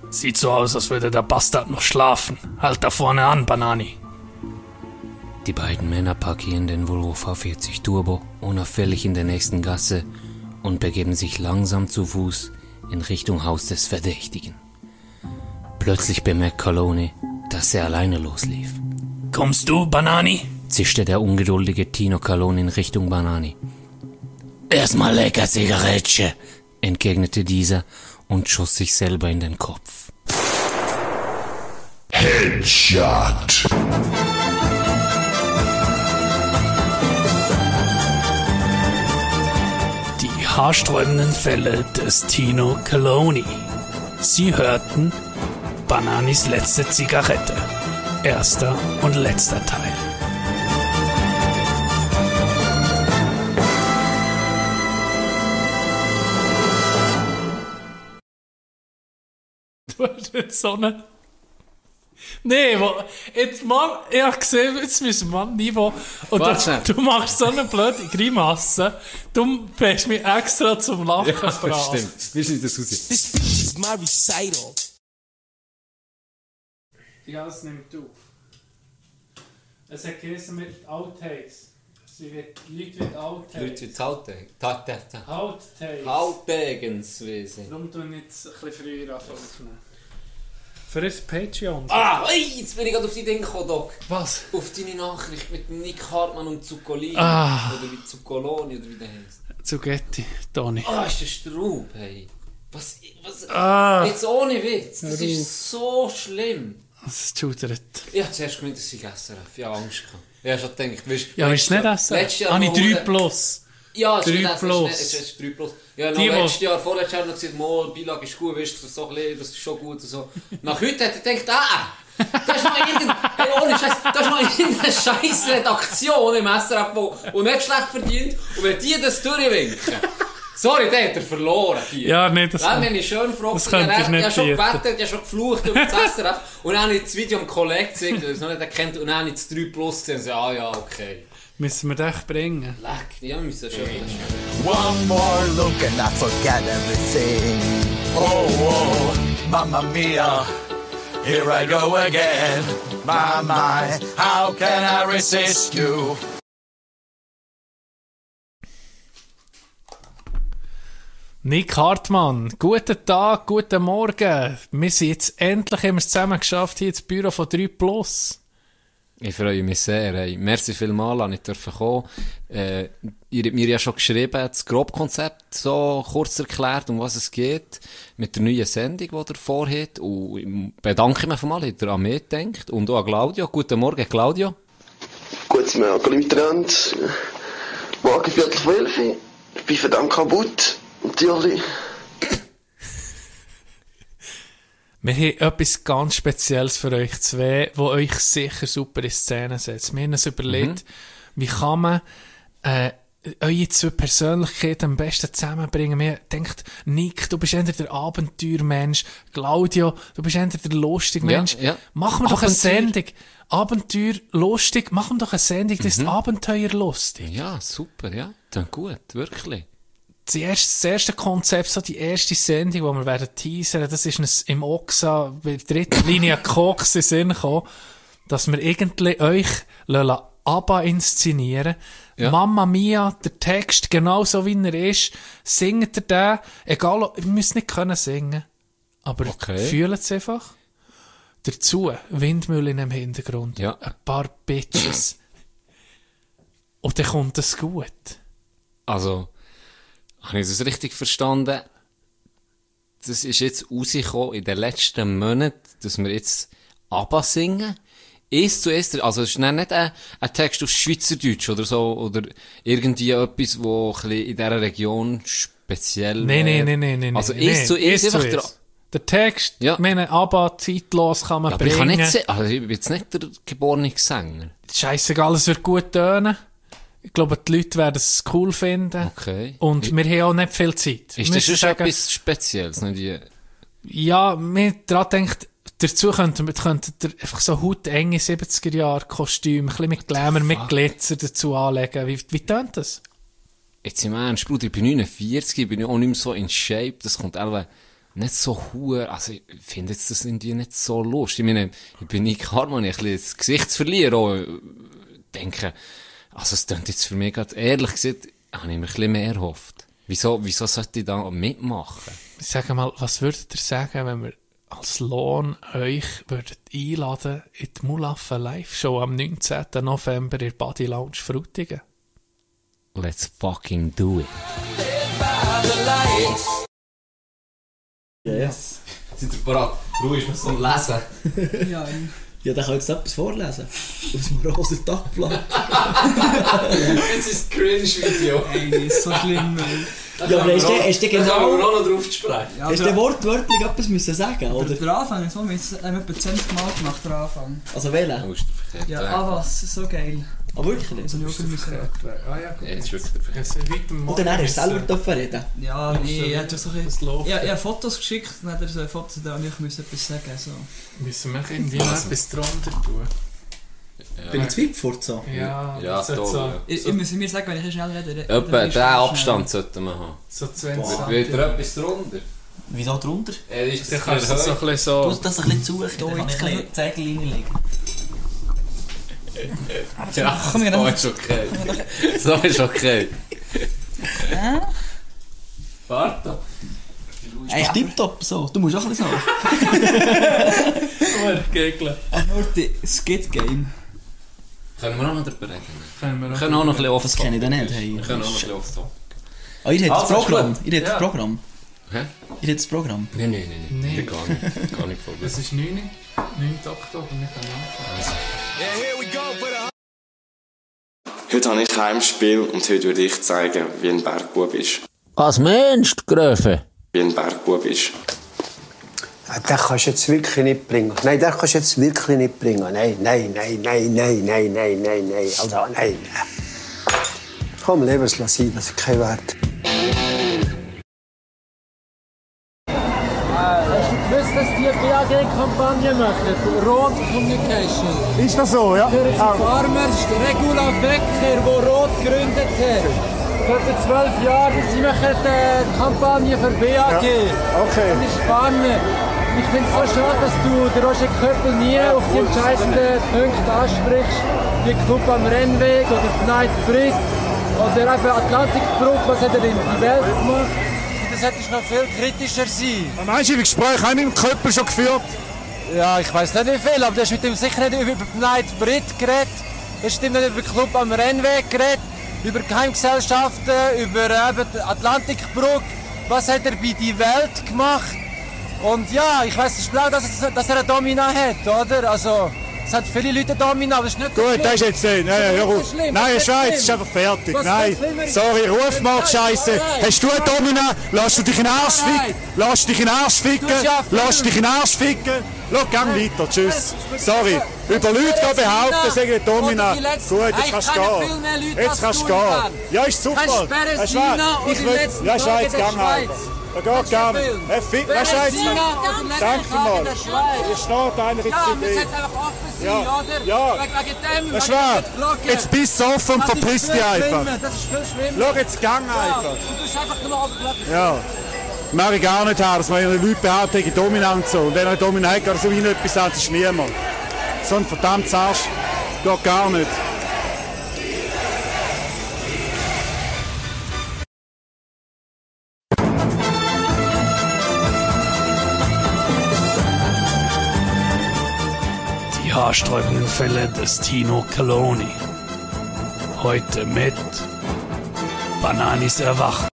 Speaker 10: Sieht so aus, als würde der Bastard noch schlafen. Halt da vorne an, Banani.
Speaker 1: Die beiden Männer parkieren den Volvo V40 Turbo unauffällig in der nächsten Gasse und begeben sich langsam zu Fuß in Richtung Haus des Verdächtigen. Plötzlich bemerkt Caloni, dass er alleine loslief.
Speaker 10: Kommst du, Banani?
Speaker 1: zischte der ungeduldige Tino Caloni in Richtung Banani. Erstmal lecker Zigarette, entgegnete dieser und schoss sich selber in den Kopf.
Speaker 29: Headshot.
Speaker 10: Haarsträubenden Fälle des Tino Caloni. Sie hörten Bananis letzte Zigarette. Erster und letzter Teil. Du hast jetzt so eine. Nee, wo, jetzt Mann, ich hab gesehen, jetzt müssen wir am Niveau. Und du, du machst so eine blöde Grimasse. Du bist mich extra zum Lachen
Speaker 1: Ja, das stimmt. Wie sieht das aus?
Speaker 92: This speech is my recital.
Speaker 10: Ja, das nimmt auf. Es hat geheißen mit Outtakes. Sie wird, Leute wird Outtakes.
Speaker 1: Leute Outtag. Ta- ta- ta-
Speaker 10: Outtakes.
Speaker 1: Outtakenswesen.
Speaker 10: Darum tun wir jetzt ein bisschen früher anfangen. Für ein Patreon.
Speaker 1: Ah, ey, jetzt bin ich gerade auf die Dinge gekommen, Doc.
Speaker 10: Was?
Speaker 1: Auf deine Nachricht mit Nick Hartmann und Zuccolini.
Speaker 10: Ah.
Speaker 1: Oder wie Zuccoloni, oder wie der heißt.
Speaker 10: Zugetti, Toni.
Speaker 1: Ah, ist der Straub, hey. Was, was,
Speaker 10: Ah.
Speaker 1: Jetzt ohne Witz. Das ist so schlimm.
Speaker 10: Das schudert.
Speaker 1: Ich habe zuerst gemeint, das sei SRF. Ich habe Angst gehabt. Ich habe schon gedacht, weißt,
Speaker 10: Ja, aber ist es nicht SRF?
Speaker 1: letztes Jahr
Speaker 10: Habe ich
Speaker 1: noch
Speaker 10: 3
Speaker 1: hure-
Speaker 10: Plus?
Speaker 1: Ja, es ist
Speaker 10: 3
Speaker 1: nicht SRF,
Speaker 10: Plus.
Speaker 1: Ist, es ist 3 Plus. Ja, noch
Speaker 10: Die,
Speaker 1: letztes Jahr, vorletztes Jahr noch gesagt, mal, Beilage ist gut, weißt du, so bisschen, das ist schon gut und so. Nach heute hat er gedacht, ah, da ist noch irgendeine, hey, ohne Scheiß, da ist noch irgendeine scheiß Redaktion im SRF, wo, wo nicht schlecht verdient. Und wenn die das durchwinken, sorry, der hat er verloren hier.
Speaker 10: Ja, nee, das-
Speaker 1: Dann bin ich schön froh.
Speaker 10: das könnte ich nicht
Speaker 1: habe schon gewettet, habe schon geflucht über das SRF. Und dann habe ich das Video am Kollegen gezeigt, der es noch nicht erkennt. Und dann habe ich das 3 Plus gesehen und so, ah ja, okay.
Speaker 10: Müssen wir dich bringen?
Speaker 1: Leck, ja, wir müssen schon
Speaker 92: One more look and I forget everything. Oh, oh, mamma mia, here I go again. My, my, how can I resist you?
Speaker 10: Nick Hartmann, guten Tag, guten Morgen. Wir sind jetzt endlich haben wir es zusammen geschafft hier ins Büro von 3 Plus.
Speaker 1: Ich freue mich sehr. Hey. Merci vielmals, dass ich dürfen kommen. Äh, ihr habt mir ja schon geschrieben, das Grobkonzept so kurz erklärt, um was es geht, mit der neuen Sendung, die ihr vorhabt. Und ich bedanke mich mal, dass ihr an mich denkt. Und auch an Claudio. Guten Morgen, Claudio.
Speaker 93: Guten Morgen miteinander. Morgen Viertel vor elf. Ich bin verdammt kaputt. Natürlich.
Speaker 10: Wir haben etwas ganz Spezielles für euch zwei, wo euch sicher super in Szene setzt. Wir haben uns überlegt, wie kann man äh, eure zwei Persönlichkeiten am besten zusammenbringen. Wir denkt, Nick, du bist entweder der Abenteuermensch, Claudio, du bist entweder der lustige
Speaker 1: Ja,
Speaker 10: Mensch.
Speaker 1: ja.
Speaker 10: Machen wir doch eine. Sendung. Abenteuer lustig, machen wir doch eine Sendung, das ist
Speaker 1: Mhm.
Speaker 10: Abenteuer lustig.
Speaker 1: Ja, super, ja. Dann gut, wirklich.
Speaker 10: Das erste, das erste Konzept, so die erste Sendung, die wir werden teasern, das ist uns im Oxa bei der dritten Linie Koks in Sinn gekommen, dass wir irgendwie euch lassen ABBA inszenieren. Mamma Mia, der Text, genauso wie er ist, singt ihr den, egal, ob- ihr müsst nicht können singen, aber fühlt es einfach. Dazu Windmühlen im Hintergrund, ein paar Bitches. Und dann kommt es gut.
Speaker 1: Also, habe ich das richtig verstanden? Das ist jetzt rausgekommen in den letzten Monaten, dass wir jetzt ABBA singen. Ist zuerst, also es ist nicht ein, ein Text auf Schweizerdeutsch oder so, oder irgendwie etwas, wo in dieser Region speziell
Speaker 10: Nein,
Speaker 1: wäre.
Speaker 10: nein, nein, nein,
Speaker 1: Also
Speaker 10: nein,
Speaker 1: ist
Speaker 10: nein,
Speaker 1: zuerst
Speaker 10: ist
Speaker 1: einfach der.
Speaker 10: Der Text, ja. meine, aber zeitlos kann man
Speaker 1: Ja, aber ich
Speaker 10: bringen.
Speaker 1: kann nicht also ich bin jetzt nicht der geborene Sänger.
Speaker 10: Scheissegal, es wird gut tönen. Ich glaube, die Leute werden es cool finden.
Speaker 1: Okay.
Speaker 10: Und wir haben auch nicht viel Zeit.
Speaker 1: Ist das schon
Speaker 10: sagen,
Speaker 1: etwas Spezielles? Nicht die,
Speaker 10: Ja, mir daran denkt, dazu könnten wir könnten einfach so hautenge 70er-Jahre-Kostüme, ein bisschen mit Glamour, mit Glitzer dazu anlegen. Wie, wie tönt das?
Speaker 1: Jetzt im Ernst, Bruder, ich bin 49, ich bin auch nicht mehr so in Shape, das kommt einfach nicht so hoch, also ich finde jetzt das irgendwie nicht so lustig. Ich meine, ich bin nicht Harmon, ich ein bisschen das Gesicht zu verlieren, auch, äh, denke, also es klingt jetzt für mich gerade, ehrlich gesagt, habe ich mir ein bisschen mehr erhofft. Wieso, wieso sollte ich da mitmachen?
Speaker 10: Ich sage mal, was würdet ihr sagen, wenn wir als Lohn euch würdet einladen in die Mulaffe Live-Show am 19. November in der Body Lounge Frutigen?
Speaker 1: Let's fucking do it.
Speaker 94: Yes.
Speaker 1: Seid ihr bereit? Ruhe ist noch so Lesen.
Speaker 94: ja, ja, dann kann jetzt etwas vorlesen. Aus dem rosa Tagblatt.
Speaker 1: Jetzt ist das Cringe-Video.
Speaker 94: Ey, das ist so schlimm, ey.
Speaker 1: Da
Speaker 94: Ja, aber hast
Speaker 1: wir
Speaker 94: du hast du
Speaker 1: da können
Speaker 94: genau...
Speaker 1: wir auch noch drauf zu sprechen.
Speaker 94: hast du wortwörtlich etwas müssen sagen, oder?
Speaker 95: Der Anfang, so, wir haben etwa 20 Mal gemacht, der Anfang.
Speaker 94: Also wählen?
Speaker 1: Oh, ist
Speaker 95: Ja, ah was, so geil.
Speaker 94: Ah, wirklich?
Speaker 95: Also, ich auch müssen.
Speaker 10: Ah ja, gut.
Speaker 1: Ja, jetzt wirklich der
Speaker 94: Und dann hast du selber dürfen reden.
Speaker 95: Ja, nee, er hat so ein
Speaker 10: Das läuft.
Speaker 95: ja, er hat Fotos geschickt, dann hat er so Fotos da und ich musste etwas sagen. So.
Speaker 10: Müssen wir irgendwie noch etwas drunter tun?
Speaker 94: Bin ich zu weit fort so?
Speaker 10: Ja,
Speaker 1: Ja,
Speaker 10: das hat
Speaker 1: toll,
Speaker 10: so,
Speaker 1: ja.
Speaker 95: Ich, ich muss mir sagen, wenn ich schnell rede.
Speaker 1: Etwa diesen. Abstand sollten wir haben.
Speaker 10: so 20
Speaker 1: Boah. Wird er etwas drunter?
Speaker 94: Wieso drunter?
Speaker 1: Er ist das
Speaker 10: kannst du so ein bisschen so...
Speaker 94: Du das ein bisschen suchen, dann kann ich ein bisschen Zegel reinlegen.
Speaker 1: Ja,
Speaker 95: Komm, wir
Speaker 1: so
Speaker 95: dann-
Speaker 1: ist okay. So ist okay.
Speaker 95: Ja?
Speaker 1: Warte.
Speaker 94: Ey, tipptopp, so. Du musst auch ein bisschen so.
Speaker 10: Gegeln.
Speaker 95: Ach, nur die Skid Game.
Speaker 1: Können wir auch noch darüber reden?
Speaker 10: Können wir
Speaker 1: können auch noch ein bisschen off
Speaker 94: Das kenne ich dann nicht. Hey.
Speaker 1: Wir können auch noch ein bisschen off top.
Speaker 94: Ah, ihr habt das
Speaker 1: Also,
Speaker 94: Programm.
Speaker 1: gut.
Speaker 94: Ihr habt
Speaker 1: Ja.
Speaker 94: das Programm.
Speaker 1: Hä?
Speaker 94: Ihr habt das Programm.
Speaker 1: Nein, nein, nein.
Speaker 10: Nee.
Speaker 1: nein. Gar nicht. Gar nicht.
Speaker 10: Das ist 9. 9. Oktober, wir können anfangen.
Speaker 93: Heute habe ich Heimspiel und heute würde ich zeigen, wie ein Bergbub ist.
Speaker 1: Was meinst du, Gröfe?
Speaker 93: Wie ein Bergbub ist.
Speaker 84: Ja, Den kannst du jetzt wirklich nicht bringen. Nein, den kannst du jetzt wirklich nicht bringen. Nein, nein, nein, nein, nein, nein, nein, nein, nein. Also, nein. Komm, Lebenslassen, das ist kein Wert.
Speaker 96: Wisst dass die BAG-Kampagne machen? Rot Communication.
Speaker 72: Ist das so, ja?
Speaker 96: Für die Farmers Regula Becker, die Rot gegründet hat. Vor zwölf Jahren. Sie machen die Kampagne für BAG.
Speaker 72: okay.
Speaker 96: Das ist spannend. Ich finde es so schade, dass du den Roger Köppel nie auf die entscheidenden Punkte ansprichst, wie Club am Rennweg oder die Night Brit oder eben Atlantikbrücke, was hat er in die Welt gemacht. Solltest noch viel kritischer sein.
Speaker 91: Was meinst du, wie Gespräche haben dem Köppel schon geführt?
Speaker 96: Ja, ich weiß nicht wie viel, aber du hast mit ihm sicher nicht über die Night Brit geredet. Du hast mit ihm nicht über den Club am Rennweg geredet, über Geheimgesellschaften, über äh, die Atlantikbrücke. Was hat er bei die Welt gemacht? Und ja, ich weiß, es ist blau, dass er eine Domina hat, oder? Also, es hat viele Leute eine Domina, aber es ist nicht
Speaker 91: Gut,
Speaker 96: schlimm.
Speaker 91: das ist jetzt nicht. Nein,
Speaker 96: Das
Speaker 91: hör auf. Nein,
Speaker 96: das ist
Speaker 91: Schweiz
Speaker 96: schlimm.
Speaker 91: ist einfach fertig.
Speaker 96: Was
Speaker 91: Nein. Sorry, ruf mal Scheiße.
Speaker 96: Alright.
Speaker 91: Hast du eine Domina? Lass du dich in den Arsch ficken? Lass dich in den Arsch ficken? Lass dich in den Arsch ficken? Schau, gang weiter. Tschüss. Sorry. Über Leute gehen behaupten, sagen die Domina. Gut, jetzt kannst du gehen. Jetzt kannst du gehen. Ja, ist super.
Speaker 96: Kannst
Speaker 91: du
Speaker 96: oder
Speaker 91: Ich
Speaker 96: die
Speaker 91: will...
Speaker 96: letzten
Speaker 91: Schweiz,
Speaker 96: in der Schweiz.
Speaker 91: Einfach. Da geht gar nicht. Weißt du jetzt?
Speaker 96: Die letzten
Speaker 91: Danke mal. Hier steht eigentlich
Speaker 96: Ja,
Speaker 91: die
Speaker 96: wir sollten einfach offen sein,
Speaker 91: Ja,
Speaker 96: oder?
Speaker 91: ja.
Speaker 96: Wegen, dem,
Speaker 91: Das ist
Speaker 96: wegen
Speaker 91: wahr.
Speaker 96: der Glocke.
Speaker 91: Jetzt bist du offen und
Speaker 96: Das ist
Speaker 91: verpiss
Speaker 96: viel
Speaker 91: dich einfach.
Speaker 96: schlimmer, Das ist viel schlimmer.
Speaker 91: Schau, jetzt gang
Speaker 96: Ja,
Speaker 91: einfach.
Speaker 96: du bist einfach nur abgeklappt.
Speaker 91: Ja. Mag ich gar nicht haben, dass man Leute behaupten, ich dominant so. Und wenn er dominant hat, geht so wie etwas das ist niemand. So ein verdammtes Arsch geht gar nicht.
Speaker 97: Die haarsträubenden Fälle des Tino Caloni. Heute mit Bananis Erwachen.